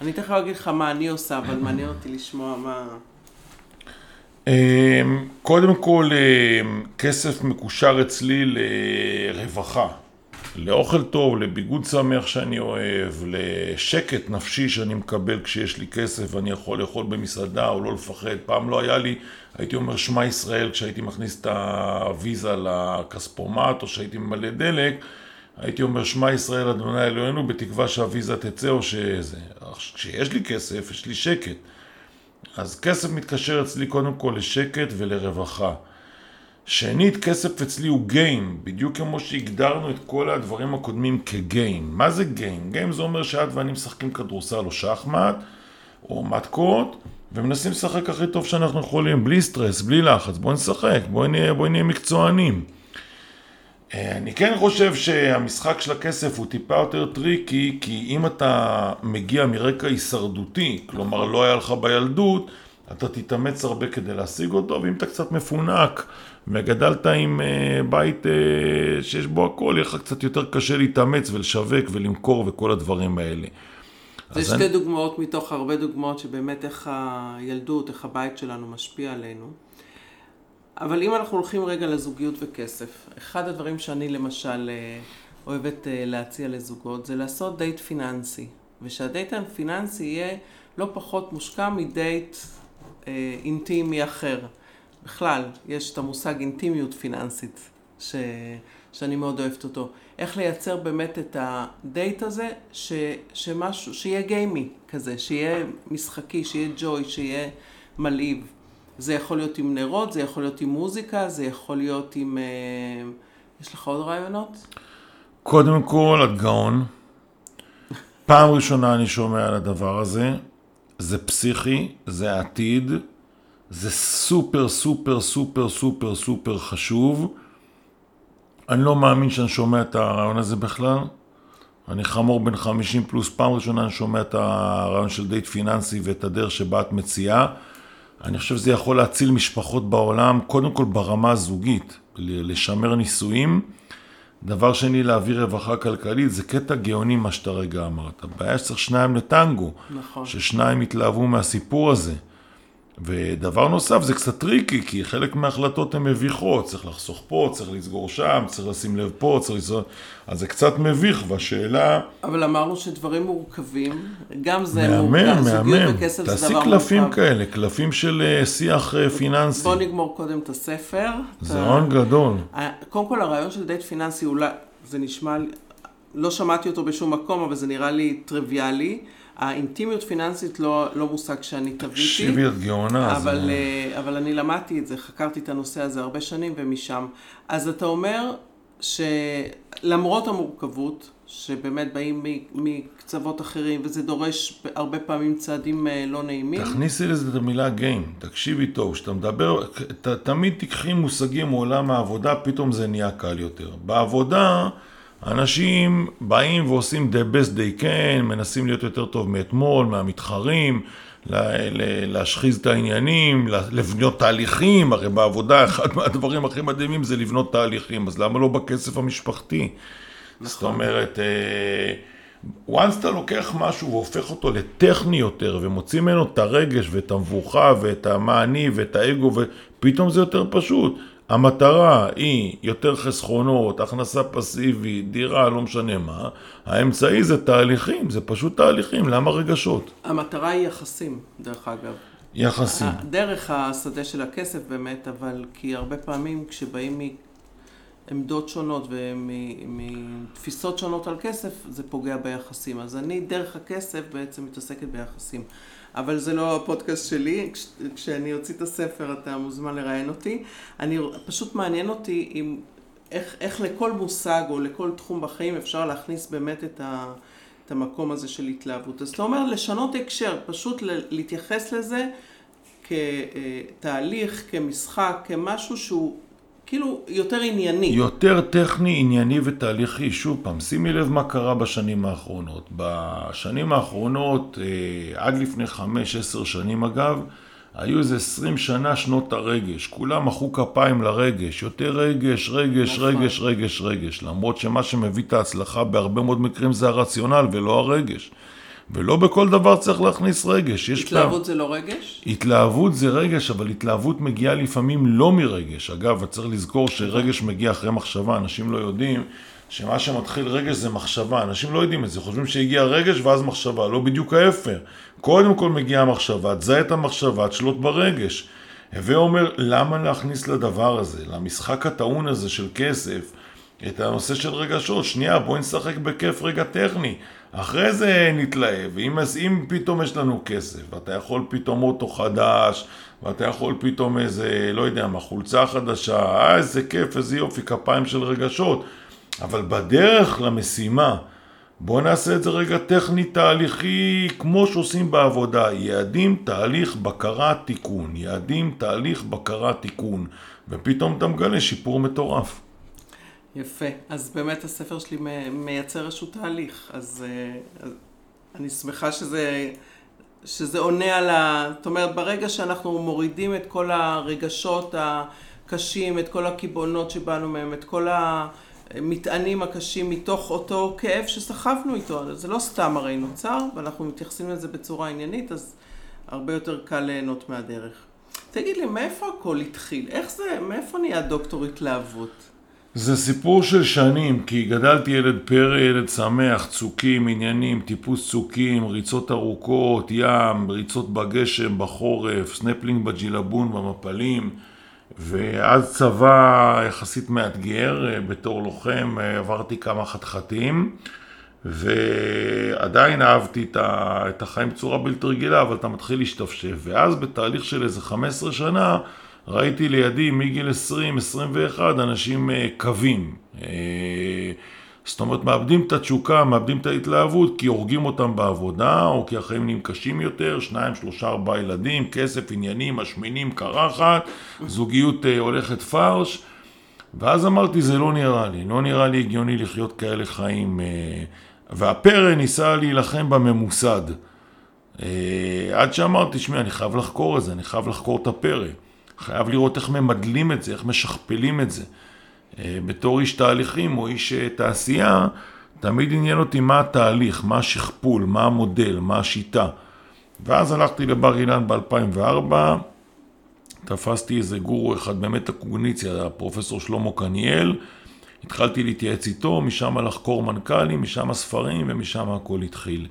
אני תכף אגיד לך מה אני עושה, אבל מעניין אותי לשמוע מה... אמ, קודם כל, אמ, כסף מקושר אצלי לרווחה, לאוכל טוב, לביגוד שמח שאני אוהב, לשקט נפשי שאני מקבל כשיש לי כסף ואני יכול לאכול במסעדה או לא לפחד. פעם לא היה לי, הייתי אומר שמע ישראל כשהייתי מכניס את הוויזה לכספומט או שהייתי ממלא דלק, הייתי אומר שמע ישראל אדוני אלוהינו בתקווה שהוויזה תצא או שזה. כשיש לי כסף, יש לי שקט. אז כסף מתקשר אצלי קודם כל לשקט ולרווחה. שנית, כסף אצלי הוא game, בדיוק כמו שהגדרנו את כל הדברים הקודמים כ game. מה זה game? game זה אומר שאת ואני משחקים כדורסל או שחמט, או מטקות, ומנסים לשחק הכי טוב שאנחנו יכולים, בלי סטרס, בלי לחץ. בואי נשחק, בואי נהיה, בואי נהיה מקצוענים. אה, אני כן חושב שהמשחק של הכסף הוא טיפה יותר tricky, כי אם אתה מגיע מרקע הישרדותי, כלומר לא היה לך בילדות, אתה תתאמץ הרבה כדי להשיג אותו, ואם אתה קצת מפונק וגדלת עם uh, בית uh, שיש בו הכל, יהיה לך קצת יותר קשה להתאמץ ולשווק ולמכור וכל הדברים האלה. זה שתי אני... דוגמאות מתוך הרבה דוגמאות שבאמת איך הילדות, איך הבית שלנו משפיע עלינו. אבל אם אנחנו הולכים רגע לזוגיות וכסף, אחד הדברים שאני למשל אה, אוהבת אה, להציע לזוגות זה לעשות דייט פיננסי, ושהדייט הפיננסי יהיה לא פחות מושקע מדייט אה, אינטימי אחר. בכלל, יש את המושג אינטימיות פיננסית, ש... שאני מאוד אוהבת אותו. איך לייצר באמת את הדייט הזה, ש... שמשהו, שיהיה גיימי כזה, שיהיה משחקי, שיהיה ג'וי, שיהיה מלהיב. זה יכול להיות עם נרות, זה יכול להיות עם מוזיקה, זה יכול להיות עם... אה, יש לך עוד רעיונות? קודם כל, את גאון. פעם ראשונה אני שומע על הדבר הזה. זה פסיכי, זה עתיד, זה סופר סופר סופר סופר סופר חשוב. אני לא מאמין שאני שומע את הרעיון הזה בכלל. אני חמור בן 50 פלוס, פעם ראשונה אני שומע את הרעיון של דייט פיננסי ואת הדרך שבה את מציעה. אני חושב שזה יכול להציל משפחות בעולם, קודם כל ברמה הזוגית, לשמר נישואים. דבר שני, להביא רווחה כלכלית, זה קטע גאוני מה שאתה רגע אמרת. הבעיה שצריך שניים לטנגו. נכון. ששניים יתלהבו מהסיפור הזה. ודבר נוסף, זה קצת טריקי, כי חלק מההחלטות הן מביכות, צריך לחסוך פה, צריך לסגור שם, צריך לשים לב פה, צריך לסגור... אז זה קצת מביך, והשאלה... אבל אמרנו שדברים מורכבים, גם זה מהמם, מורכב, מהמם, תעשי קלפים כאלה, קלפים של אה, שיח אה, פיננסי. בוא נגמור קודם את הספר. זה רעיון גדול. קודם כל, הרעיון של דייט פיננסי, אולי, זה נשמע, לא שמעתי אותו בשום מקום, אבל זה נראה לי טריוויאלי. האינטימיות פיננסית לא, לא מושג שאני תביתי. תקשיבי, את גאונה. אבל, זה... אה, אבל אני למדתי את זה, חקרתי את הנושא הזה הרבה שנים ומשם. אז אתה אומר שלמרות המורכבות, שבאמת באים מקצוות אחרים, וזה דורש הרבה פעמים צעדים אה, לא נעימים. תכניסי לזה את המילה גיים, תקשיבי טוב, כשאתה מדבר, ת, תמיד תיקחי מושגים מעולם העבודה, פתאום זה נהיה קל יותר. בעבודה... אנשים באים ועושים the best they can, מנסים להיות יותר טוב מאתמול, מהמתחרים, להשחיז את העניינים, לבנות תהליכים, הרי בעבודה אחד מהדברים הכי מדהימים זה לבנות תהליכים, אז למה לא בכסף המשפחתי? נכון. זאת אומרת, אה, once אתה לוקח משהו והופך אותו לטכני יותר, ומוציא ממנו את הרגש ואת המבוכה ואת המעני ואת האגו, ופתאום זה יותר פשוט. המטרה היא יותר חסכונות, הכנסה פסיבית, דירה, לא משנה מה. האמצעי זה תהליכים, זה פשוט תהליכים, למה רגשות? המטרה היא יחסים, דרך אגב. יחסים. דרך השדה של הכסף באמת, אבל כי הרבה פעמים כשבאים מעמדות שונות ומתפיסות שונות על כסף, זה פוגע ביחסים. אז אני דרך הכסף בעצם מתעסקת ביחסים. אבל זה לא הפודקאסט שלי, כש, כשאני אוציא את הספר אתה מוזמן לראיין אותי. אני, פשוט מעניין אותי אם, איך, איך לכל מושג או לכל תחום בחיים אפשר להכניס באמת את, ה, את המקום הזה של התלהבות. אז אתה אומר לשנות הקשר, פשוט להתייחס לזה כתהליך, כמשחק, כמשהו שהוא כאילו יותר ענייני. יותר טכני, ענייני ותהליכי. שוב פעם, שימי לב מה קרה בשנים האחרונות. בשנים האחרונות, אה, עד לפני חמש, עשר שנים אגב, היו איזה עשרים שנה שנות הרגש. כולם מחאו כפיים לרגש. יותר רגש, רגש, נכון. רגש, רגש, רגש. למרות שמה שמביא את ההצלחה בהרבה מאוד מקרים זה הרציונל ולא הרגש. ולא בכל דבר צריך להכניס רגש. התלהבות פעם... זה לא רגש? התלהבות זה רגש, אבל התלהבות מגיעה לפעמים לא מרגש. אגב, צריך לזכור שרגש מגיע אחרי מחשבה, אנשים לא יודעים שמה שמתחיל רגש זה מחשבה. אנשים לא יודעים את זה, חושבים שהגיע רגש ואז מחשבה, לא בדיוק ההפך. קודם כל מגיעה מחשבה, תזהה את המחשבה, תשלוט ברגש. הווה אומר, למה להכניס לדבר הזה, למשחק הטעון הזה של כסף, את הנושא של רגשות? שנייה, בואי נשחק בכיף רגע טכני. אחרי זה נתלהב, אם, אם פתאום יש לנו כסף, ואתה יכול פתאום אוטו חדש, ואתה יכול פתאום איזה, לא יודע מה, חולצה חדשה, אה, איזה כיף, איזה יופי, כפיים של רגשות. אבל בדרך למשימה, בוא נעשה את זה רגע טכני תהליכי כמו שעושים בעבודה, יעדים, תהליך, בקרה, תיקון, יעדים, תהליך, בקרה, תיקון, ופתאום אתה מגלה שיפור מטורף. יפה. אז באמת הספר שלי מייצר איזשהו תהליך. אז, אה, אז אני שמחה שזה, שזה עונה על ה... זאת אומרת, ברגע שאנחנו מורידים את כל הרגשות הקשים, את כל הקיבעונות שבאנו מהם, את כל המטענים הקשים מתוך אותו כאב שסחבנו איתו. זה לא סתם הרי נוצר, ואנחנו מתייחסים לזה בצורה עניינית, אז הרבה יותר קל ליהנות מהדרך. תגיד לי, מאיפה הכל התחיל? איך זה, מאיפה נהיה דוקטור התלהבות? זה סיפור של שנים, כי גדלתי ילד פרא, ילד שמח, צוקים, עניינים, טיפוס צוקים, ריצות ארוכות, ים, ריצות בגשם, בחורף, סנפלינג בג'ילבון, במפלים, ואז צבא יחסית מאתגר, בתור לוחם עברתי כמה חתחתים, ועדיין אהבתי את החיים בצורה בלתי רגילה, אבל אתה מתחיל להשתפשף, ואז בתהליך של איזה 15 שנה, ראיתי לידי מגיל 20-21 אנשים אה, קווים. אה, זאת אומרת, מאבדים את התשוקה, מאבדים את ההתלהבות, כי הורגים אותם בעבודה, או כי החיים נהיים קשים יותר, שניים, שלושה, ארבעה ילדים, כסף, עניינים, משמינים, קרחת, זוגיות אה, הולכת פרש. ואז אמרתי, זה לא נראה לי, לא נראה לי הגיוני לחיות כאלה חיים. והפרא ניסה להילחם בממוסד. עד שאמרתי, שמע, אני חייב לחקור את זה, אני חייב לחקור את הפרא. חייב לראות איך ממדלים את זה, איך משכפלים את זה. אה, בתור איש תהליכים או איש אה, תעשייה, תמיד עניין אותי מה התהליך, מה השכפול, מה המודל, מה השיטה. ואז הלכתי לבר אילן ב-2004, תפסתי איזה גורו אחד באמת הקוגניציה, הפרופסור שלמה קניאל, התחלתי להתייעץ איתו, משם לחקור מנכ"לים, משם ספרים ומשם הכל התחיל.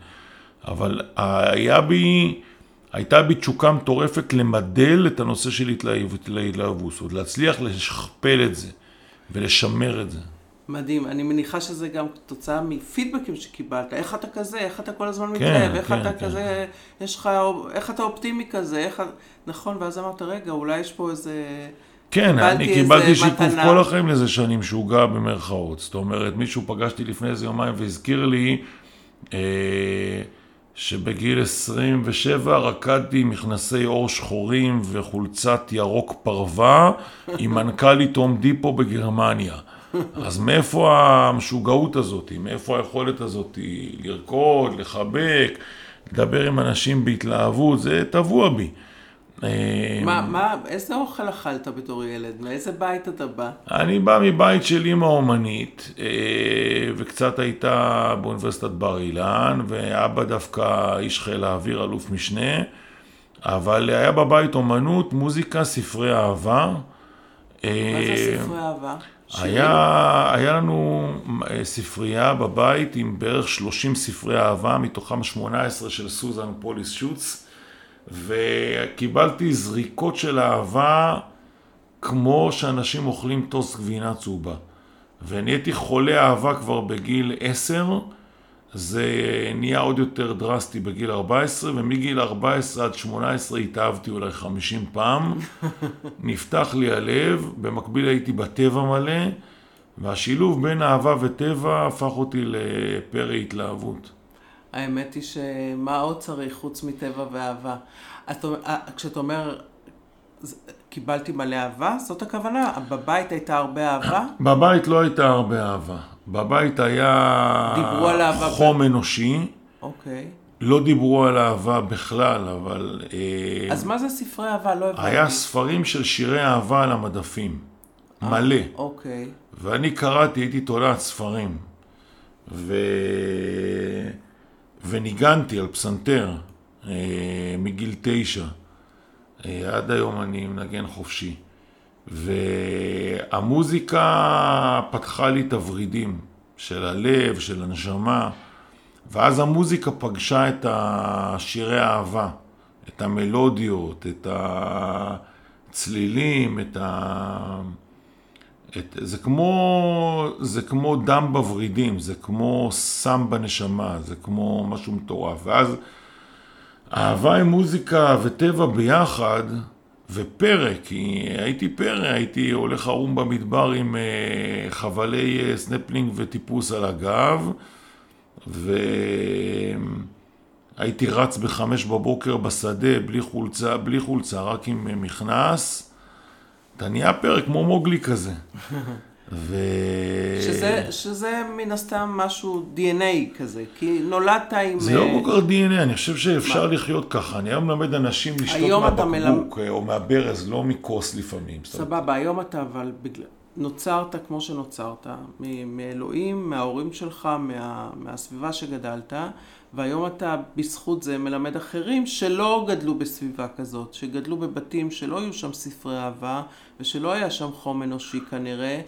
אבל היה בי הייתה בי תשוקה מטורפת למדל את הנושא של התלהבות, אומרת להצליח לשכפל את זה ולשמר את זה. מדהים, אני מניחה שזה גם תוצאה מפידבקים שקיבלת, איך אתה כזה, איך אתה כל הזמן מתלהב, כן, איך כן, אתה כן. כזה, יש לך, איך אתה אופטימי כזה, איך, נכון, ואז אמרת, רגע, אולי יש פה איזה... כן, אני קיבלתי שיקוף כל החיים לזה שאני משוגע במרכאות, זאת אומרת, מישהו פגשתי לפני איזה יומיים והזכיר לי, אה, שבגיל 27 רקדתי עם מכנסי עור שחורים וחולצת ירוק פרווה עם מנכ"לית הום דיפו בגרמניה. אז מאיפה המשוגעות הזאת? מאיפה היכולת הזאת לרקוד, לחבק, לדבר עם אנשים בהתלהבות? זה טבוע בי. אה, מה, מה, איזה אוכל אכלת בתור ילד? מאיזה בית אתה בא? אני בא מבית של אימא אומנית, אה, וקצת הייתה באוניברסיטת בר אילן, ואבא דווקא איש חיל האוויר, אלוף משנה, אבל היה בבית אומנות, מוזיקה, ספרי אהבה. מה זה אה, ספרי אהבה? היה, היה לנו ספרייה בבית עם בערך 30 ספרי אהבה, מתוכם 18 של סוזן פוליס שוץ. וקיבלתי זריקות של אהבה כמו שאנשים אוכלים טוס גבינה צהובה. ונהייתי חולה אהבה כבר בגיל עשר, זה נהיה עוד יותר דרסטי בגיל 14, ומגיל 14 עד 18 התאהבתי אולי 50 פעם. נפתח לי הלב, במקביל הייתי בטבע מלא, והשילוב בין אהבה וטבע הפך אותי לפרא התלהבות. האמת היא שמה עוד צריך חוץ מטבע ואהבה? את, אה, כשאתה אומר, קיבלתי מלא אהבה, זאת הכוונה? בבית הייתה הרבה אהבה? בבית לא הייתה הרבה אהבה. בבית היה חום אנושי. אוקיי. לא דיברו על אהבה בכלל, אבל... אה, אז מה זה ספרי אהבה? לא הבנתי. היה ספרים של שירי אהבה על המדפים. מלא. אוקיי. ואני קראתי, הייתי תולעת ספרים. ו... וניגנתי על פסנתר אה, מגיל תשע. אה, עד היום אני מנגן חופשי. והמוזיקה פתחה לי את הוורידים של הלב, של הנשמה, ואז המוזיקה פגשה את השירי האהבה, את המלודיות, את הצלילים, את ה... את... זה, כמו... זה כמו דם בוורידים, זה כמו סם בנשמה, זה כמו משהו מטורף. ואז אהבה עם מוזיקה וטבע ביחד, ופרא, כי הייתי פרא, הייתי הולך ערום במדבר עם אה, חבלי אה, סנפלינג וטיפוס על הגב, והייתי רץ בחמש בבוקר בשדה בלי חולצה, בלי חולצה, רק עם אה, מכנס. אתה נהיה פרא כמו מוגלי כזה. ו... שזה, שזה מן הסתם משהו DNA כזה, כי נולדת עם... זה לא אה, כל כך DNA, אני חושב שאפשר מה? לחיות ככה. אני היום מלמד אנשים לשתות מהבקבוק מלמד... אה, או מהברז, לא מכוס לפעמים. סבבה, היום אתה אבל בגלל... נוצרת כמו שנוצרת, מאלוהים, מההורים שלך, מה... מהסביבה שגדלת, והיום אתה בזכות זה מלמד אחרים שלא גדלו בסביבה כזאת, שגדלו בבתים שלא היו שם ספרי אהבה, ושלא היה שם חום אנושי כנראה.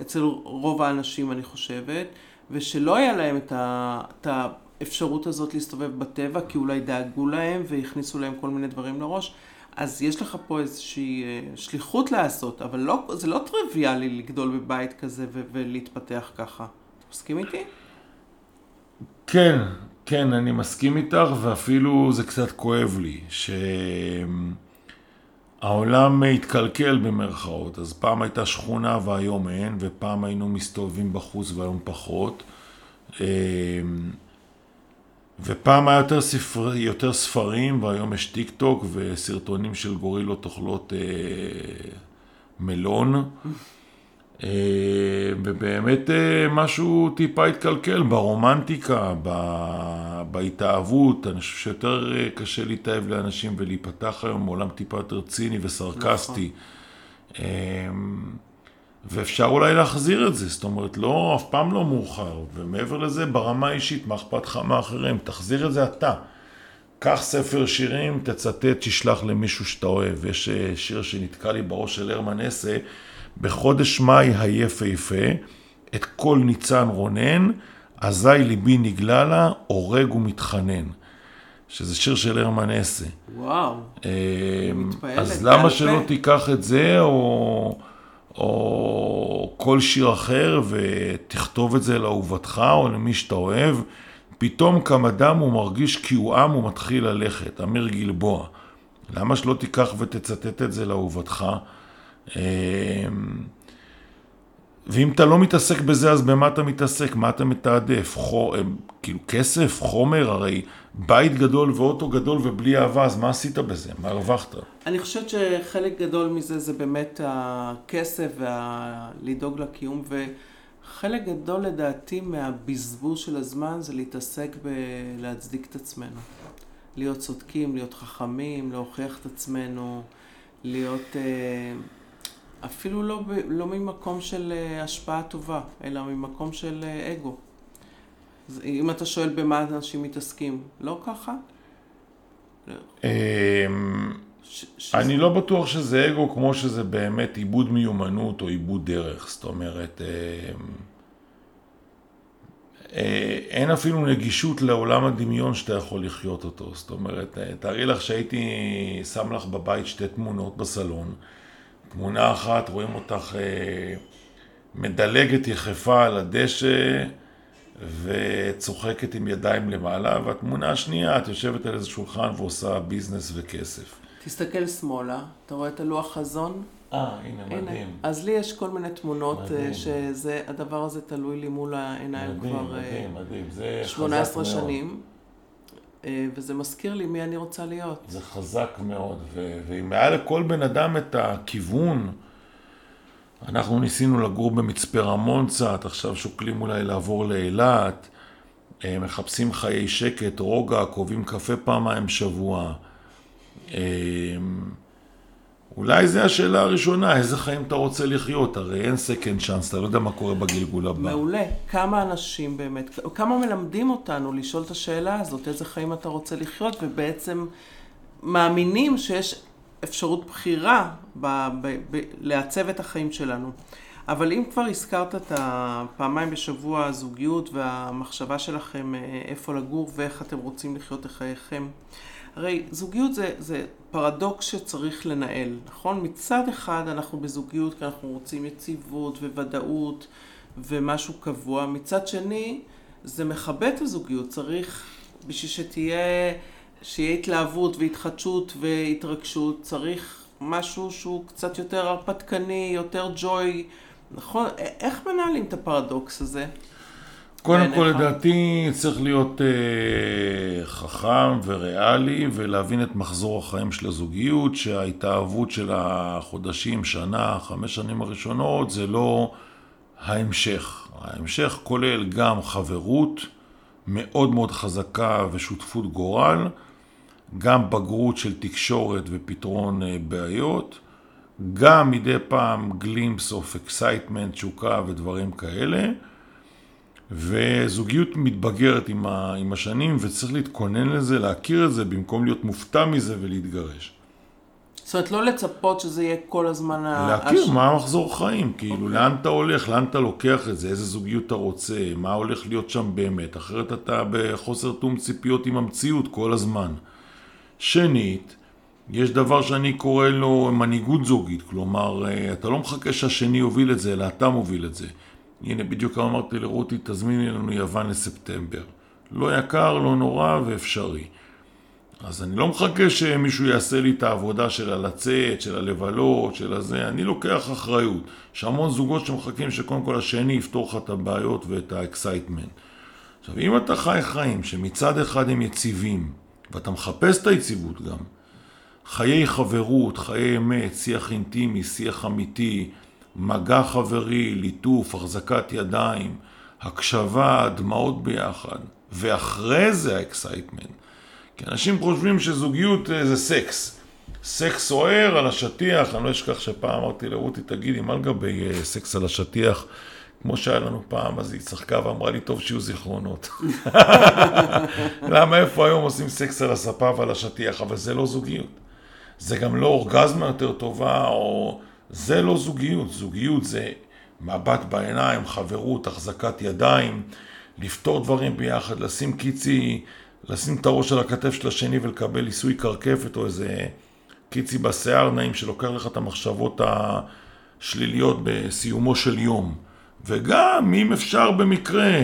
אצל רוב האנשים אני חושבת, ושלא היה להם את, ה, את האפשרות הזאת להסתובב בטבע, כי אולי דאגו להם והכניסו להם כל מיני דברים לראש. אז יש לך פה איזושהי אה, שליחות לעשות, אבל לא, זה לא טריוויאלי לגדול בבית כזה ו- ולהתפתח ככה. אתה מסכים איתי? כן, כן, אני מסכים איתך, ואפילו זה קצת כואב לי, ש... העולם התקלקל במרכאות, אז פעם הייתה שכונה והיום אין, ופעם היינו מסתובבים בחוץ והיום פחות. ופעם היה יותר, ספר, יותר ספרים והיום יש טיק טוק וסרטונים של גורילות אוכלות אה, מלון. אה, ובאמת אה, משהו טיפה התקלקל ברומנטיקה, בהתאהבות. אני חושב שיותר אה, קשה להתאהב לאנשים ולהיפתח היום מעולם טיפה יותר ציני וסרקסטי. נכון. ואפשר אולי להחזיר את זה, זאת אומרת, לא, אף פעם לא מאוחר. ומעבר לזה, ברמה האישית, מה אכפת לך מאחרים? תחזיר את זה אתה. קח ספר שירים, תצטט, תשלח למישהו שאתה אוהב. יש שיר שנתקע לי בראש של הרמן אסה. בחודש מאי היפהפה, את כל ניצן רונן, אזי ליבי נגלה לה, הורג ומתחנן. שזה שיר של הרמן אסה. וואו, אה, מתפעלת. אז למה שלא תיקח את זה, או, או כל שיר אחר, ותכתוב את זה לאהובתך, או למי שאתה אוהב. פתאום קם אדם ומרגיש כי הוא עם ומתחיל ללכת, אמיר גלבוע. למה שלא תיקח ותצטט את זה לאהובתך? ואם אתה לא מתעסק בזה, אז במה אתה מתעסק? מה אתה מתעדף? חו... אמ, כאילו כסף, חומר, הרי בית גדול ואוטו גדול ובלי אהבה, אז מה עשית בזה? מה הרווחת? אני חושבת שחלק גדול מזה זה באמת הכסף ולדאוג לקיום, וחלק גדול לדעתי מהבזבוז של הזמן זה להתעסק בלהצדיק את עצמנו. להיות צודקים, להיות חכמים, להוכיח את עצמנו, להיות... אה, אפילו לא, לא ממקום של אה, השפעה טובה, אלא ממקום של אה, אגו. אם אתה שואל במה אנשים מתעסקים, לא ככה? אמ, אני לא בטוח שזה אגו כמו שזה באמת עיבוד מיומנות או עיבוד דרך, זאת אומרת, אמ, אה, אין אפילו נגישות לעולם הדמיון שאתה יכול לחיות אותו, זאת אומרת, תארי לך שהייתי שם לך בבית שתי תמונות בסלון, תמונה אחת רואים אותך אה, מדלגת יחפה על הדשא וצוחקת עם ידיים למעלה, והתמונה השנייה, את יושבת על איזה שולחן ועושה ביזנס וכסף. תסתכל שמאלה, אתה רואה את הלוח חזון? אה, הנה, מדהים. אז לי יש כל מיני תמונות אה, מדהים. שהדבר הזה תלוי לי מול העיניים מדהים, כבר אה, מדהים, מדהים. זה חזק 18 מאוד. שנים, אה, וזה מזכיר לי מי אני רוצה להיות. זה חזק מאוד, ואם היה לכל בן אדם את הכיוון, אנחנו ניסינו לגור במצפה רמון קצת, עכשיו שוקלים אולי לעבור לאילת, אה, מחפשים חיי שקט, רוגע, קובעים קפה פעמיים בשבוע. אולי זו השאלה הראשונה, איזה חיים אתה רוצה לחיות? הרי אין second chance, אתה לא יודע מה קורה בגלגול הבא. מעולה. כמה אנשים באמת, כמה מלמדים אותנו לשאול את השאלה הזאת, איזה חיים אתה רוצה לחיות, ובעצם מאמינים שיש אפשרות בחירה ב, ב, ב, לעצב את החיים שלנו. אבל אם כבר הזכרת את הפעמיים בשבוע הזוגיות והמחשבה שלכם אה, איפה לגור ואיך אתם רוצים לחיות את חייכם, הרי זוגיות זה, זה פרדוקס שצריך לנהל, נכון? מצד אחד אנחנו בזוגיות כי אנחנו רוצים יציבות וודאות ומשהו קבוע, מצד שני זה מכבה את הזוגיות, צריך בשביל שתהיה, שיהיה התלהבות והתחדשות והתרגשות, צריך משהו שהוא קצת יותר הרפתקני, יותר ג'וי, נכון? איך מנהלים את הפרדוקס הזה? קודם? כל, לדעתי, צריך להיות אה, חכם וריאלי ולהבין את מחזור החיים של הזוגיות, שההתאהבות של החודשים, שנה, חמש שנים הראשונות, זה לא ההמשך. ההמשך כולל גם חברות מאוד מאוד חזקה ושותפות גורל, גם בגרות של תקשורת ופתרון אה, בעיות, גם מדי פעם glimpse of excitement, תשוקה ודברים כאלה. וזוגיות מתבגרת עם, ה, עם השנים וצריך להתכונן לזה, להכיר את זה במקום להיות מופתע מזה ולהתגרש. זאת אומרת, לא לצפות שזה יהיה כל הזמן. להכיר הש- מה המחזור חיים, כאילו לאן אתה הולך, לאן אתה לוקח את זה, איזה זוגיות אתה רוצה, מה הולך להיות שם באמת, אחרת אתה בחוסר תום ציפיות עם המציאות כל הזמן. שנית, יש דבר שאני קורא לו מנהיגות זוגית, כלומר, אה, אתה לא מחכה שהשני יוביל את זה, אלא אתה מוביל את זה. הנה, בדיוק אמרתי לרותי, תזמיני לנו יוון לספטמבר. לא יקר, לא נורא ואפשרי. אז אני לא מחכה שמישהו יעשה לי את העבודה של הלצאת, של הלבלות, של הזה, אני לוקח אחריות. יש המון זוגות שמחכים שקודם כל השני יפתור לך את הבעיות ואת ה excitement. עכשיו, אם אתה חי חיים שמצד אחד הם יציבים, ואתה מחפש את היציבות גם, חיי חברות, חיי אמת, שיח אינטימי, שיח אמיתי, מגע חברי, ליטוף, החזקת ידיים, הקשבה, דמעות ביחד, ואחרי זה ה excitement. כי אנשים חושבים שזוגיות אה, זה סקס. סקס סוער על השטיח, אני לא אשכח שפעם אמרתי לרותי, תגידי, מה לגבי אה, סקס על השטיח? כמו שהיה לנו פעם, אז היא צחקה ואמרה לי, טוב שיהיו זיכרונות. למה איפה היום עושים סקס על הספה ועל השטיח? אבל זה לא זוגיות. זה גם לא אורגזמה יותר טובה, או... זה לא זוגיות. זוגיות זה מבט בעיניים, חברות, החזקת ידיים, לפתור דברים ביחד, לשים קיצי, לשים את הראש על הכתף של השני ולקבל עיסוי קרקפת, או איזה קיצי בשיער נעים שלוקח לך את המחשבות השליליות בסיומו של יום. וגם, אם אפשר במקרה,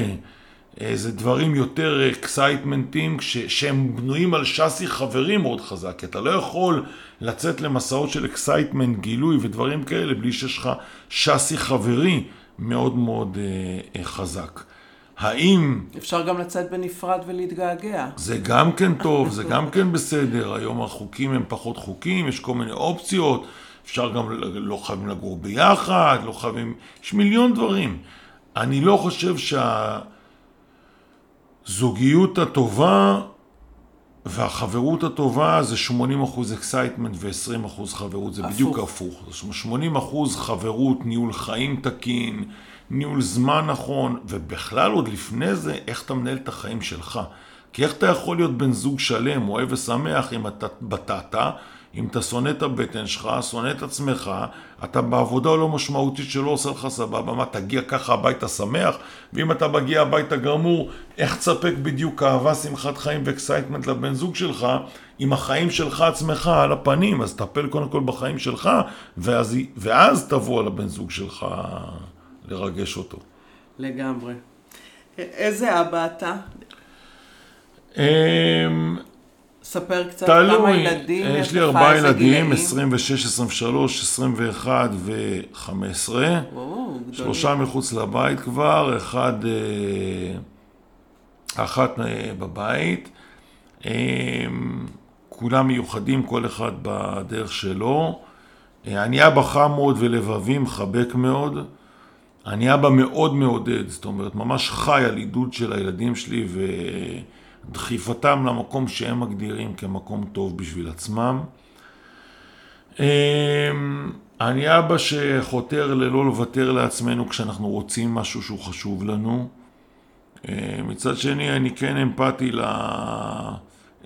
איזה דברים יותר אקסייטמנטים שהם בנויים על שסי חברים מאוד חזק, כי אתה לא יכול לצאת למסעות של excitement, גילוי ודברים כאלה בלי שיש לך שסי חברי מאוד מאוד אה, אה, חזק. האם אפשר גם לצאת בנפרד ולהתגעגע. זה גם כן טוב, זה גם כן בסדר, היום החוקים הם פחות חוקים, יש כל מיני אופציות, אפשר גם, לא חייבים לגור ביחד, לא חייבים, יש מיליון דברים. אני לא חושב שהזוגיות הטובה והחברות הטובה זה 80% excitement ו-20% חברות, זה בדיוק הפוך. זאת אומרת, 80% חברות, ניהול חיים תקין, ניהול זמן נכון, ובכלל עוד לפני זה, איך אתה מנהל את החיים שלך. כי איך אתה יכול להיות בן זוג שלם, אוהב ושמח, אם אתה בטטה, אם אתה שונא את הבטן שלך, שונא את עצמך, אתה בעבודה לא משמעותית שלא עושה לך סבבה, מה, תגיע ככה הביתה שמח? ואם אתה מגיע הביתה גמור, איך תספק בדיוק אהבה, שמחת חיים ו excitement לבן זוג שלך, אם החיים שלך עצמך על הפנים, אז טפל קודם כל בחיים שלך, ואז, ואז תבוא על הבן זוג שלך לרגש אותו. לגמרי. איזה אבא אתה? ספר קצת כמה ילדים יש לי לך, ארבעה איזה ילדים, גילאים. 26, 23, 21 ו-15. וואו, גדולים. שלושה מחוץ לבית כבר, אחד, אה, אחת אה, בבית. אה, כולם מיוחדים, כל אחד בדרך שלו. אה, אני אבא חם מאוד ולבבי, מחבק מאוד. אני אבא מאוד מעודד, זאת אומרת, ממש חי על עידוד של הילדים שלי ודחיפתם למקום שהם מגדירים כמקום טוב בשביל עצמם. אמ, אני אבא שחותר ללא לוותר לעצמנו כשאנחנו רוצים משהו שהוא חשוב לנו. אמ, מצד שני, אני כן אמפתי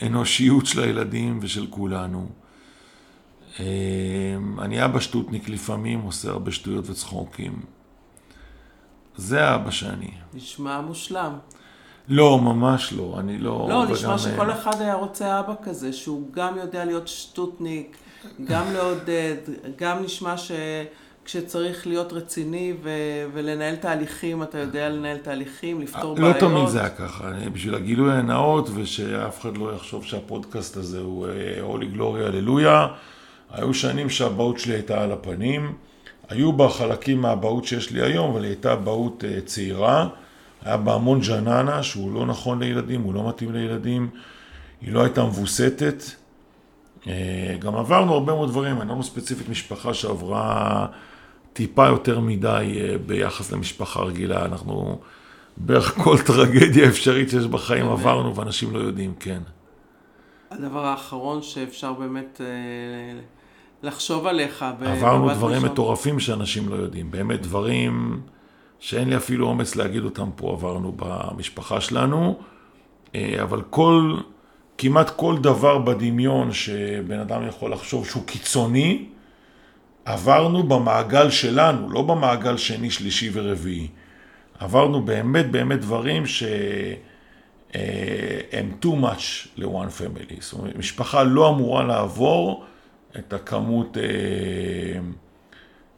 לאנושיות של הילדים ושל כולנו. אמ, אני אבא שטותניק לפעמים, עושה הרבה שטויות וצחוקים. זה האבא שאני. נשמע מושלם. לא, ממש לא, אני לא... לא, נשמע שכל אה, אחד היה רוצה אבא כזה, שהוא גם יודע להיות שטותניק, גם לעודד, גם נשמע שכשצריך להיות רציני ו- ולנהל תהליכים, אתה יודע לנהל תהליכים, לפתור לא בעיות. תמיד זה היה ככה, אני- בשביל הגילוי הנאות ושאף אחד לא יחשוב שהפודקאסט הזה הוא אה, הולי גלוריה הללויה, היו שנים שהאבהות שלי הייתה על הפנים, היו בה חלקים מהאבהות שיש לי היום, אבל היא הייתה אבהות אה, צעירה, היה בה המון ג'ננה שהוא לא נכון לילדים, הוא לא מתאים לילדים, היא לא הייתה מבוסתת. אה, גם עברנו הרבה מאוד דברים, אין לנו ספציפית משפחה שעברה טיפה יותר מדי אה, ביחס למשפחה רגילה, אנחנו בערך כל טרגדיה אפשרית שיש בחיים? עברנו ואנשים לא יודעים, כן. הדבר האחרון שאפשר באמת אה, לחשוב עליך. עברנו דברים. מטורפים שאנשים לא יודעים, באמת דברים שאין לי אפילו אומץ להגיד אותם פה עברנו במשפחה שלנו, אה, אבל כל, כמעט כל דבר בדמיון שבן אדם יכול לחשוב שהוא קיצוני, עברנו במעגל שלנו, לא במעגל שני, שלישי ורביעי. עברנו באמת באמת דברים שהם too much ל-one family. זאת אומרת, משפחה לא אמורה לעבור את הכמות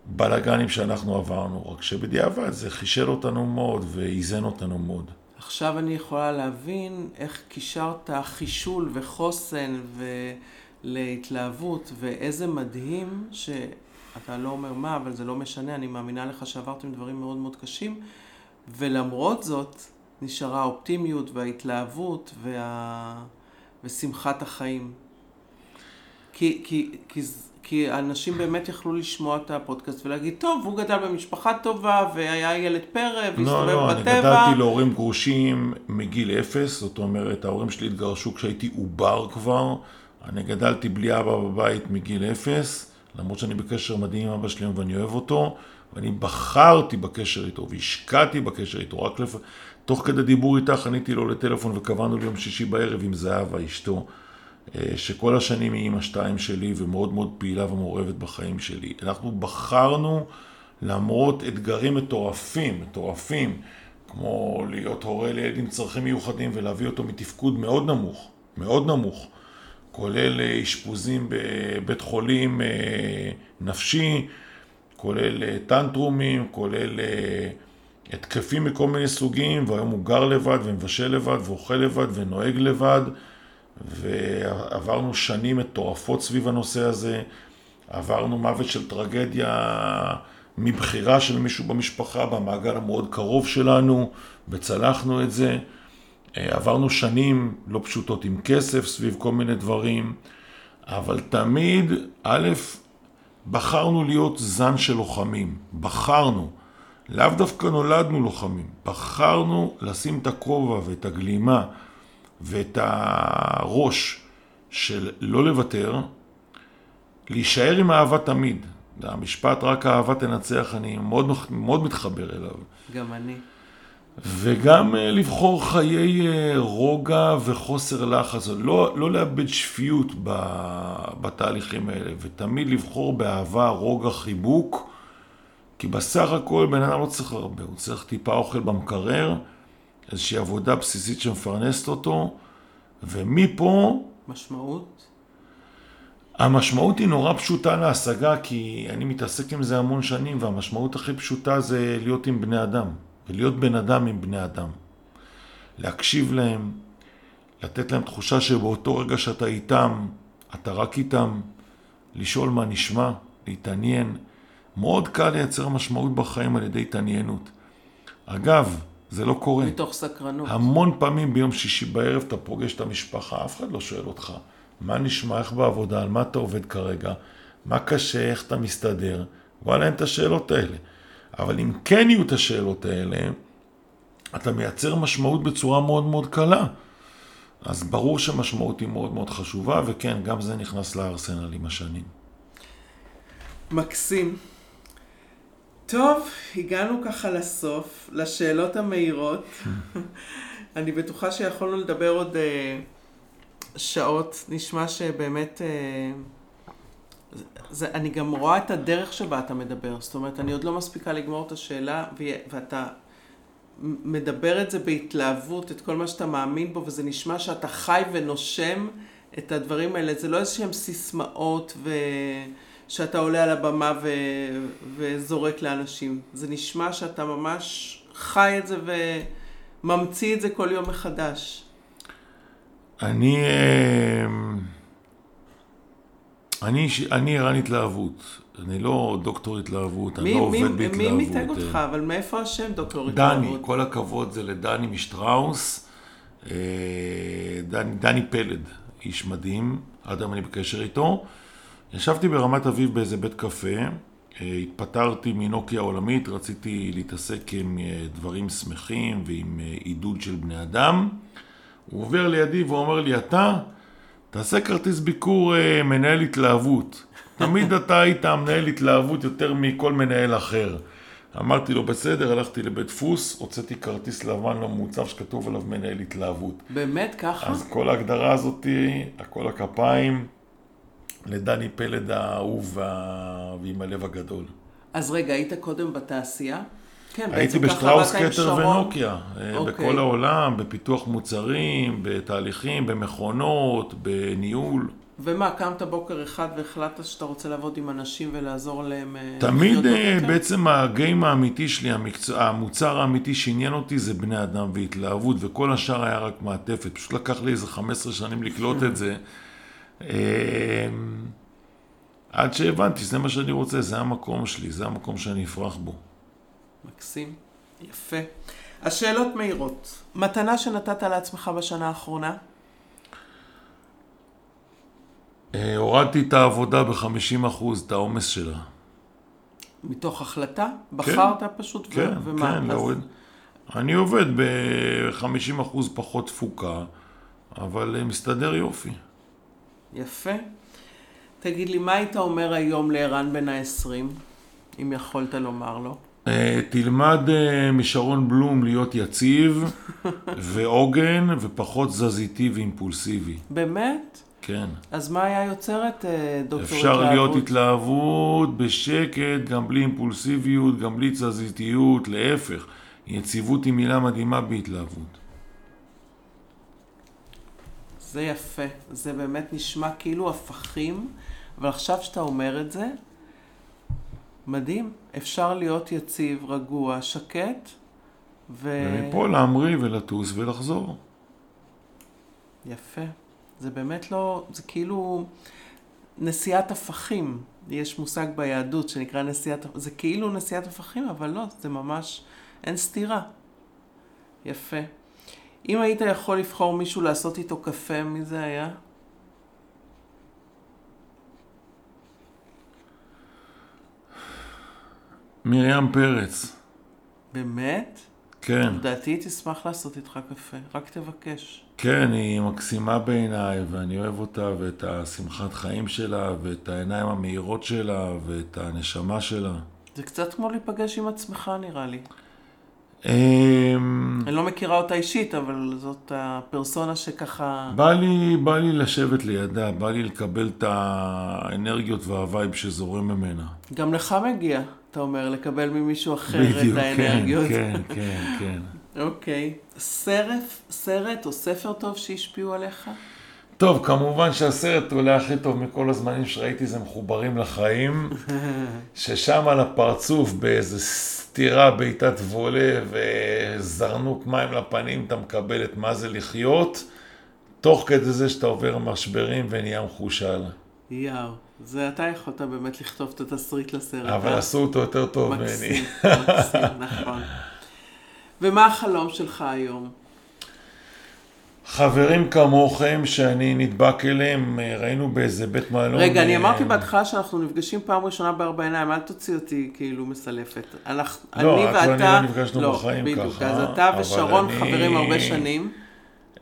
בלאגנים שאנחנו עברנו, רק שבדיעבד זה חישל אותנו מאוד ואיזן אותנו מאוד. עכשיו אני יכולה להבין איך קישרת חישול וחוסן ולהתלהבות, ואיזה מדהים שאתה לא אומר מה, אבל זה לא משנה, אני מאמינה לך שעברתם דברים מאוד מאוד קשים, ולמרות זאת נשארה האופטימיות וההתלהבות וה... ושמחת החיים. כי, כי, כי, כי אנשים באמת יכלו לשמוע את הפודקאסט ולהגיד, טוב, הוא גדל במשפחה טובה והיה ילד פרא והסתובב לא, לא, אני בטבע. גדלתי להורים גרושים מגיל אפס, זאת אומרת, ההורים שלי התגרשו כשהייתי עובר כבר. אני גדלתי בלי אבא בבית מגיל אפס, למרות שאני בקשר מדהים עם אבא שלי ואני אוהב אותו, ואני בחרתי בקשר איתו והשקעתי בקשר איתו. רק לפ... תוך כדי דיבור איתך עניתי לו לטלפון וקבענו ליום שישי בערב עם זהבה, אשתו. אה, שכל השנים היא אימא שתיים שלי ומאוד מאוד פעילה ומעורבת בחיים שלי. אנחנו בחרנו, למרות אתגרים מטורפים, מטורפים, כמו להיות הורה לילד עם צרכים מיוחדים ולהביא אותו מתפקוד מאוד נמוך, מאוד נמוך, כולל אה, אשפוזים בבית חולים אה, נפשי, כולל טנטרומים, כולל התקפים מכל מיני סוגים, והיום הוא גר לבד ומבשל לבד ואוכל לבד ונוהג לבד. ועברנו שנים מטורפות סביב הנושא הזה, עברנו מוות של טרגדיה מבחירה של מישהו במשפחה במעגל המאוד קרוב שלנו, וצלחנו את זה. אה, עברנו שנים לא פשוטות עם כסף סביב כל מיני דברים, אבל תמיד, א', בחרנו להיות זן של לוחמים, בחרנו. לאו דווקא נולדנו לוחמים, בחרנו לשים את הכובע ואת הגלימה ואת הראש של לא לוותר, להישאר עם אהבה תמיד. המשפט רק האהבה תנצח, אני מאוד, מאוד מתחבר אליו. גם אני. וגם אה, לבחור חיי אה, רוגע וחוסר לחץ, לא, לא לאבד שפיות בתהליכים האלה, ותמיד לבחור באהבה, רוגע, חיבוק, כי בסך הכל בן אדם לא צריך הרבה, הוא צריך טיפה אוכל במקרר, איזושהי עבודה בסיסית שמפרנסת אותו, ומפה משמעות? המשמעות היא נורא פשוטה להשגה, כי אני מתעסק עם זה המון שנים, והמשמעות הכי פשוטה זה להיות עם בני אדם, ולהיות בן אדם עם בני אדם. להקשיב להם, לתת להם תחושה שבאותו רגע שאתה איתם, אתה רק איתם, לשאול מה נשמע, להתעניין. מאוד קל לייצר משמעות בחיים על ידי התעניינות. אגב, זה לא קורה. מתוך סקרנות. המון פעמים ביום שישי בערב אתה פוגש את המשפחה, אף אחד לא שואל אותך מה נשמע, איך בעבודה, על מה אתה עובד כרגע, מה קשה, איך אתה מסתדר, וואלה אין את השאלות האלה. אבל אם כן יהיו את השאלות האלה, אתה מייצר משמעות בצורה מאוד מאוד קלה. אז ברור שמשמעות היא מאוד מאוד חשובה, וכן, גם זה נכנס לארסנל עם השנים. מקסים. טוב, הגענו ככה לסוף, לשאלות המהירות. אני בטוחה שיכולנו לדבר עוד uh, שעות. נשמע שבאמת... Uh, זה, אני גם רואה את הדרך שבה אתה מדבר. זאת אומרת, אני עוד לא מספיקה לגמור את השאלה, ואתה מדבר את זה בהתלהבות, את כל מה שאתה מאמין בו, וזה נשמע שאתה חי ונושם את הדברים האלה. זה לא איזשהם סיסמאות ו... שאתה עולה על הבמה ו... וזורק לאנשים. זה נשמע שאתה ממש חי את זה וממציא את זה כל יום מחדש. אני... אה, אני, אני ערן התלהבות. אני לא דוקטור התלהבות, מי, אני לא מי, עובד בהתלהבות. מי מיתג אותך? אבל מאיפה השם דוקטור דני, התלהבות? כל הכבוד זה לדני משטראוס. אה, דני, דני פלד, איש מדהים, עד היום אני בקשר איתו. ישבתי ברמת אביב באיזה בית קפה, אה, התפטרתי מנוקיה העולמית, רציתי להתעסק עם אה, דברים שמחים ועם עידוד של בני אדם. הוא עובר לידי ואומר לי, אתה, תעשה כרטיס ביקור מנהל התלהבות. תמיד אתה היית מנהל התלהבות יותר מכל מנהל אחר. אמרתי לו, בסדר, הלכתי לבית דפוס, הוצאתי כרטיס לבן לא מעוצב שכתוב עליו מנהל התלהבות. באמת ככה? אז כל ההגדרה הזאתי, הכל הכפיים, לדני פלד האהוב. ועם הלב הגדול. אז רגע, היית קודם בתעשייה? כן, הייתי בשטראוס קטר. ונוקיה, אה, אוקיי. בכל העולם, בפיתוח מוצרים, בתהליכים, במכונות, בניהול. ומה, קמת בוקר אחד והחלטת שאתה רוצה לעבוד עם אנשים ולעזור להם אה, תמיד אה? בעצם הגיים האמיתי שלי, המקצוע, המוצר האמיתי שעניין אותי זה בני אדם והתלהבות, וכל השאר היה רק מעטפת. פשוט לקח לי איזה 15 שנים לקלוט את זה. אה, עד שהבנתי שזה מה שאני רוצה, זה המקום שלי, זה המקום שאני אפרח בו. מקסים, יפה. השאלות מהירות. מתנה שנתת לעצמך בשנה האחרונה? אה, הורדתי את העבודה ב-50%, את העומס שלה. מתוך החלטה? בחרת פשוט? ו- כן, ומה? כן, אז- להוריד. אני עובד ב-50% פחות תפוקה, אבל אה, מסתדר יופי. יפה. תגיד לי, מה היית אומר היום לערן בן ה-20, אם יכולת לומר לו? אה, תלמד אה, משרון בלום להיות יציב ועוגן ופחות תזזיתי ואימפולסיבי. באמת? כן. אז מה היה יוצר את אה, דוקטור אפשר להיות התלהבות בשקט, גם בלי אימפולסיביות, גם בלי תזזיתיות, להפך. יציבות היא מילה מדהימה בהתלהבות. זה יפה. זה באמת נשמע כאילו הפכים, אבל עכשיו שאתה אומר את זה, מדהים. אפשר להיות יציב, רגוע, שקט, ו... ומפה להמריא ולטוס ולחזור. יפה. זה באמת לא, זה כאילו נשיאת הפכים. יש מושג ביהדות שנקרא נשיאת, זה כאילו נשיאת הפכים, אבל לא, זה ממש, אין סתירה. יפה. אם היית יכול לבחור מישהו לעשות איתו קפה, מי זה היה? מרים פרץ, באמת? כן. לדעתי תשמח לעשות איתך קפה, רק תבקש. כן, היא מקסימה בעיניי, ואני אוהב אותה, ואת השמחת חיים שלה, ואת העיניים המאירות שלה, ואת הנשמה שלה. זה קצת כמו להיפגש עם עצמך נראה לי. אמ, אני לא מכירה אותה אישית, אבל זאת הפרסונה שככה... בא לי, בא לי לשבת לידה, בא לי לקבל את האנרגיות והווייב שזורם ממנה. גם לך מגיע, אתה אומר, לקבל ממישהו אחר את בדיוק, כן, האנרגיות. כן, כן, כן. אוקיי. סרט, סרט או ספר טוב שהשפיעו עליך? טוב, כמובן שהסרט אולי הכי טוב מכל הזמנים שראיתי זה מחוברים לחיים, ששם על הפרצוף באיזה סטירה בעיטת וולה וזרנוק מים לפנים, אתה מקבל את מה זה לחיות, תוך כדי זה שאתה עובר משברים ונהיה מחושל. יאו, זה אתה יכולת באמת לכתוב את התסריט לסרט. אבל אה? עשו אותו יותר טוב ממני. מקסים, מקסים, נכון. ומה החלום שלך היום? חברים כמוכם שאני נדבק אליהם, ראינו באיזה בית מלון. רגע, אני אה, אמרתי בהתחלה שאנחנו נפגשים פעם ראשונה בארבע עיניים, אל תוציא אותי כאילו מסלפת. אנחנו, לא, אני את ואני ואתה... לא נפגשנו בחיים בדיוק, ככה, אז אתה ושרון אני- חברים הרבה שנים.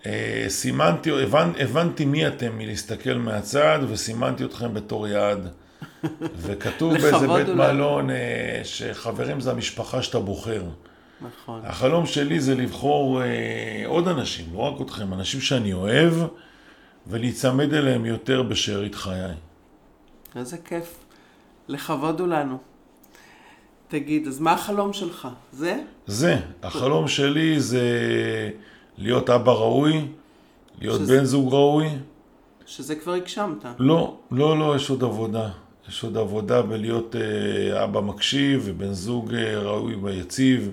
אה, סימנתי, הבנ, הבנתי מי אתם מלהסתכל מהצד, וסימנתי אתכם בתור יעד. וכתוב באיזה בית אולי. מלון אה, שחברים זה המשפחה שאתה בוחר. נכון. החלום שלי זה לבחור אה, עוד אנשים, לא רק אתכם, אנשים שאני אוהב, ולהיצמד אליהם יותר בשארית חיי. איזה כיף. לכבוד הוא לנו. תגיד, אז מה החלום שלך? זה? זה, החלום שלי זה להיות אבא ראוי, להיות שזה- בן זוג ראוי. שזה כבר הגשמת. לא, לא, לא, יש עוד עבודה. יש עוד עבודה בלהיות אה, אבא מקשיב ובן זוג אה, ראוי ויציב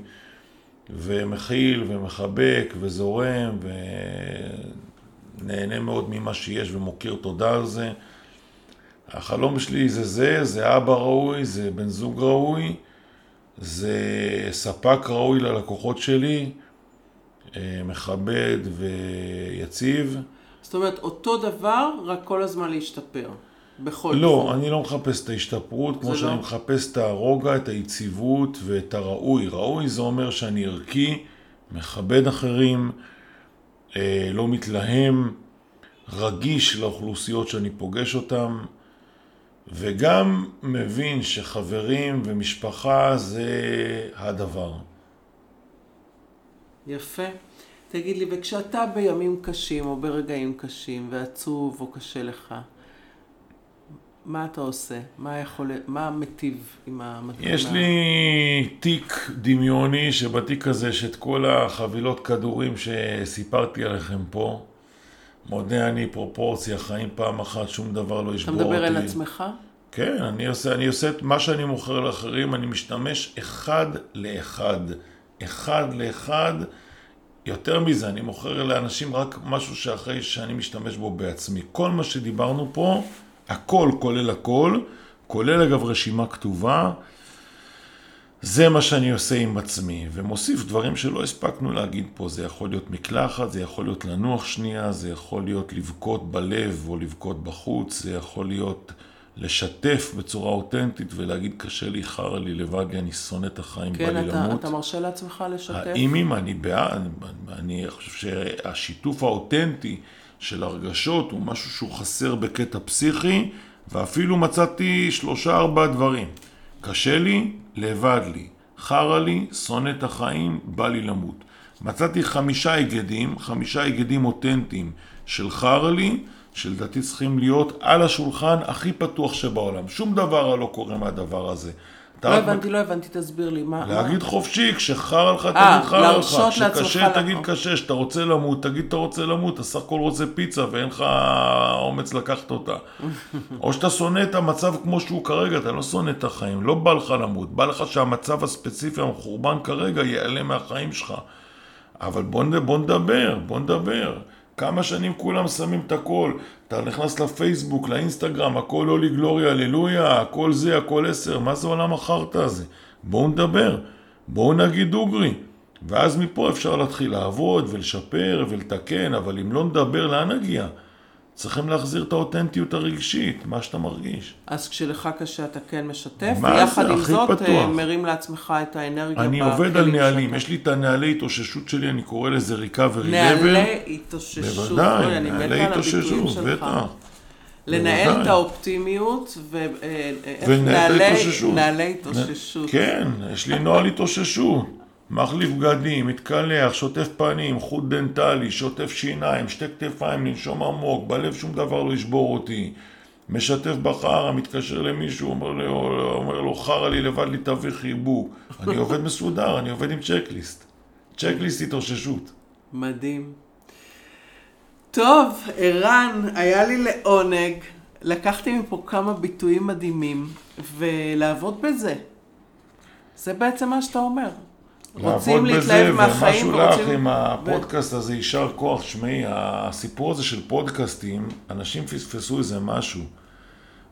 ומכיל ומחבק וזורם ונהנה מאוד ממה שיש ומוקיר תודה על זה. החלום שלי זה זה, זה אבא ראוי, זה בן זוג ראוי, זה ספק ראוי ללקוחות שלי, אה, מכבד ויציב. זאת אומרת, אותו דבר, רק כל הזמן להשתפר. בכל לא, תחום. אני לא מחפש את ההשתפרות, כמו זה שאני לא? מחפש את הרוגע, את היציבות ואת הראוי. ראוי זה אומר שאני ערכי, מכבד אחרים, אה, לא מתלהם, רגיש לאוכלוסיות שאני פוגש אותם, וגם מבין שחברים ומשפחה זה הדבר. יפה. תגיד לי, וכשאתה בימים קשים או ברגעים קשים ועצוב או קשה לך, מה אתה עושה? מה יכול... מה מטיב עם המתנה? יש לי תיק דמיוני, שבתיק הזה יש את כל החבילות כדורים שסיפרתי עליכם פה. מודה אני פרופורציה, חיים פעם אחת, שום דבר לא אתה ישבור אותי. מדבר על עצמך? כן, אני עושה, אני עושה את מה שאני מוכר לאחרים, אני משתמש אחד לאחד. אחד לאחד. יותר מזה, אני מוכר לאנשים רק משהו שאחרי שאני משתמש בו בעצמי. כל מה שדיברנו פה, הכל כולל הכל, כולל אגב רשימה כתובה, זה מה שאני עושה עם עצמי, ומוסיף דברים שלא הספקנו להגיד פה. זה יכול להיות מקלחת, זה יכול להיות לנוח שנייה, זה יכול להיות לבכות בלב או לבכות בחוץ, זה יכול להיות לשתף בצורה אותנטית ולהגיד קשה לי, חרא לי, לבד לי, אני שונא את החיים, בא כן, לי אתה, למות. אתה מרשה לעצמך לשתף? האם אם אני בעד, אני חושב שהשיתוף האותנטי של הרגשות הוא משהו שהוא חסר בקטע פסיכי, ואפילו מצאתי שלושה ארבעה דברים. קשה לי, לבד לי. חרא לי, שונא את החיים, בא לי למות. מצאתי חמישה היגדים, חמישה היגדים אותנטיים של חרא לי, שלדעתי צריכים להיות על השולחן הכי פתוח שבעולם. שום דבר לא קורה מהדבר הזה. לא הבנתי, לא הבנתי, תסביר לי. מה... להגיד חופשי, כשחרא לך אה, תגיד חרא לך, כשקשה תגיד לעבור. קשה, כשאתה רוצה למות תגיד אתה רוצה למות, אתה סך הכל רוצה פיצה ואין לך אומץ לקחת אותה. או שאתה שונא את המצב כמו שהוא כרגע, אתה לא שונא את החיים, לא בא לך למות, בא לך שהמצב הספציפי המחורבן כרגע ייעלם מהחיים שלך. אבל בוא נדבר, בוא נדבר. כמה שנים כולם שמים את הכל, אתה נכנס לפייסבוק, לאינסטגרם, הכל הולי גלוריה, הללויה, הכל זה, הכל עשר, מה זה עולם החרטא הזה? בואו נדבר, בואו נגיד דוגרי. ואז מפה אפשר להתחיל לעבוד ולשפר ולתקן, אבל אם לא נדבר, לאן נגיע? צריכים להחזיר את האותנטיות הרגשית, מה שאתה מרגיש. אז כשלך קשה אתה כן משתף, ויחד? עם זאת פתוח. אה, מרים לעצמך את האנרגיה אני עובד על נהלים, שאתה- יש לי את הנהלי התאוששות שלי, אני קורא לזה recovery level. נהלי התאוששות. בוודאי, נהלי התאוששות. בטח. לנהל בוודאי. את האופטימיות. אה, ונהלי נהלי- התאוששות. נהלי התאוששות. כן, יש לי נוהל התאוששות. מחליף בגדים, מתקלח, שוטף פנים, חוט דנטלי, שוטף שיניים, שתי כתפיים, לנשום עמוק, בלב שום דבר לא ישבור אותי. משתף בחרא, מתקשר למישהו, אומר לו, אומר לו חרא לי לבד לי תביא חיבוק. אני עובד מסודר, אני עובד עם צ'קליסט. צ'קליסט התאוששות. מדהים. טוב, ערן, היה לי לעונג. לקחתי מפה כמה ביטויים מדהימים, ולעבוד בזה. זה בעצם מה שאתה אומר. רוצים לעבוד להתלהב מהחיים ומשהו לך ורוצים... עם הפודקאסט הזה, יישר כוח. שמעי, הסיפור הזה של פודקאסטים, אנשים פספסו איזה משהו.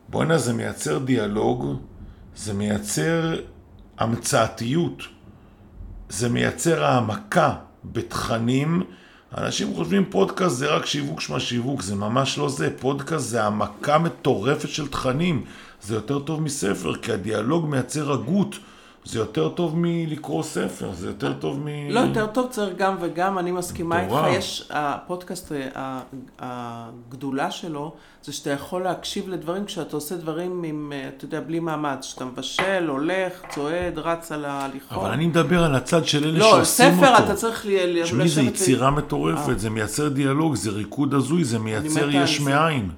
בוא'נה, זה מייצר דיאלוג, זה מייצר המצאתיות, זה מייצר העמקה בתכנים. אנשים חושבים פודקאסט זה רק שיווק שמה שיווק, זה ממש לא זה. פודקאסט זה העמקה מטורפת של תכנים. זה יותר טוב מספר, כי הדיאלוג מייצר הגות. זה יותר טוב מלקרוא ספר, זה יותר טוב מ... לא, יותר טוב צריך גם וגם, אני מסכימה איתך. יש, הפודקאסט, ה- הגדולה שלו, זה שאתה יכול להקשיב לדברים כשאתה עושה דברים עם, אה, אתה יודע, בלי מאמץ. שאתה מבשל, הולך, צועד, רץ על ההליכות. אבל אני מדבר על הצד של אלה לא, שעושים אותו. ספר אתה צריך ל- תשמעי, לשבת יצירה מטורפת, זה מייצר דיאלוג, זה ריקוד הזוי, זה מייצר יש זה. מאין.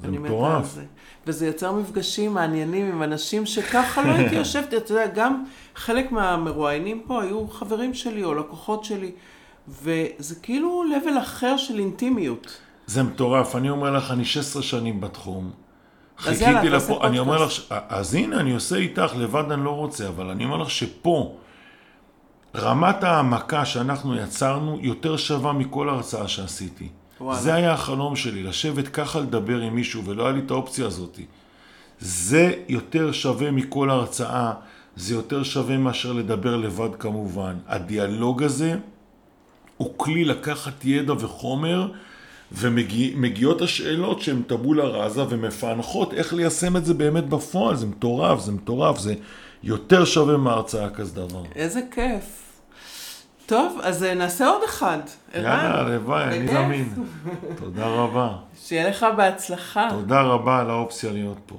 זה אני מתה על מטורף. זה. וזה יוצר מפגשים מעניינים עם אנשים שככה לא הייתי יושבת, אתה יודע, גם חלק מהמרואיינים פה היו חברים שלי או לקוחות שלי, וזה כאילו level אחר של אינטימיות. זה מטורף, אני אומר לך, אני 16 שנים בתחום. חיכיתי לפה, אני אומר לך, אז הנה, אני עושה איתך, לבד אני לא רוצה, אבל אני אומר לך שפה, רמת העמקה שאנחנו יצרנו יותר שווה מכל הרצאה שעשיתי. וואלה. זה היה החלום שלי, לשבת ככה לדבר עם מישהו, ולא היה לי את האופציה הזאת. זה יותר שווה מכל הרצאה, זה יותר שווה מאשר לדבר לבד כמובן. הדיאלוג הזה הוא כלי לקחת ידע וחומר, ומגיעות השאלות שהן טבולה ראזה ומפענחות איך ליישם את זה באמת בפועל. זה מטורף, זה מטורף, זה יותר שווה מהרצאה כזה דבר. איזה כיף. טוב, אז אה, נעשה עוד אחד. יאללה, הלוואי, אני. זמין. תודה רבה. שיהיה לך בהצלחה. תודה רבה על האופציה להיות פה.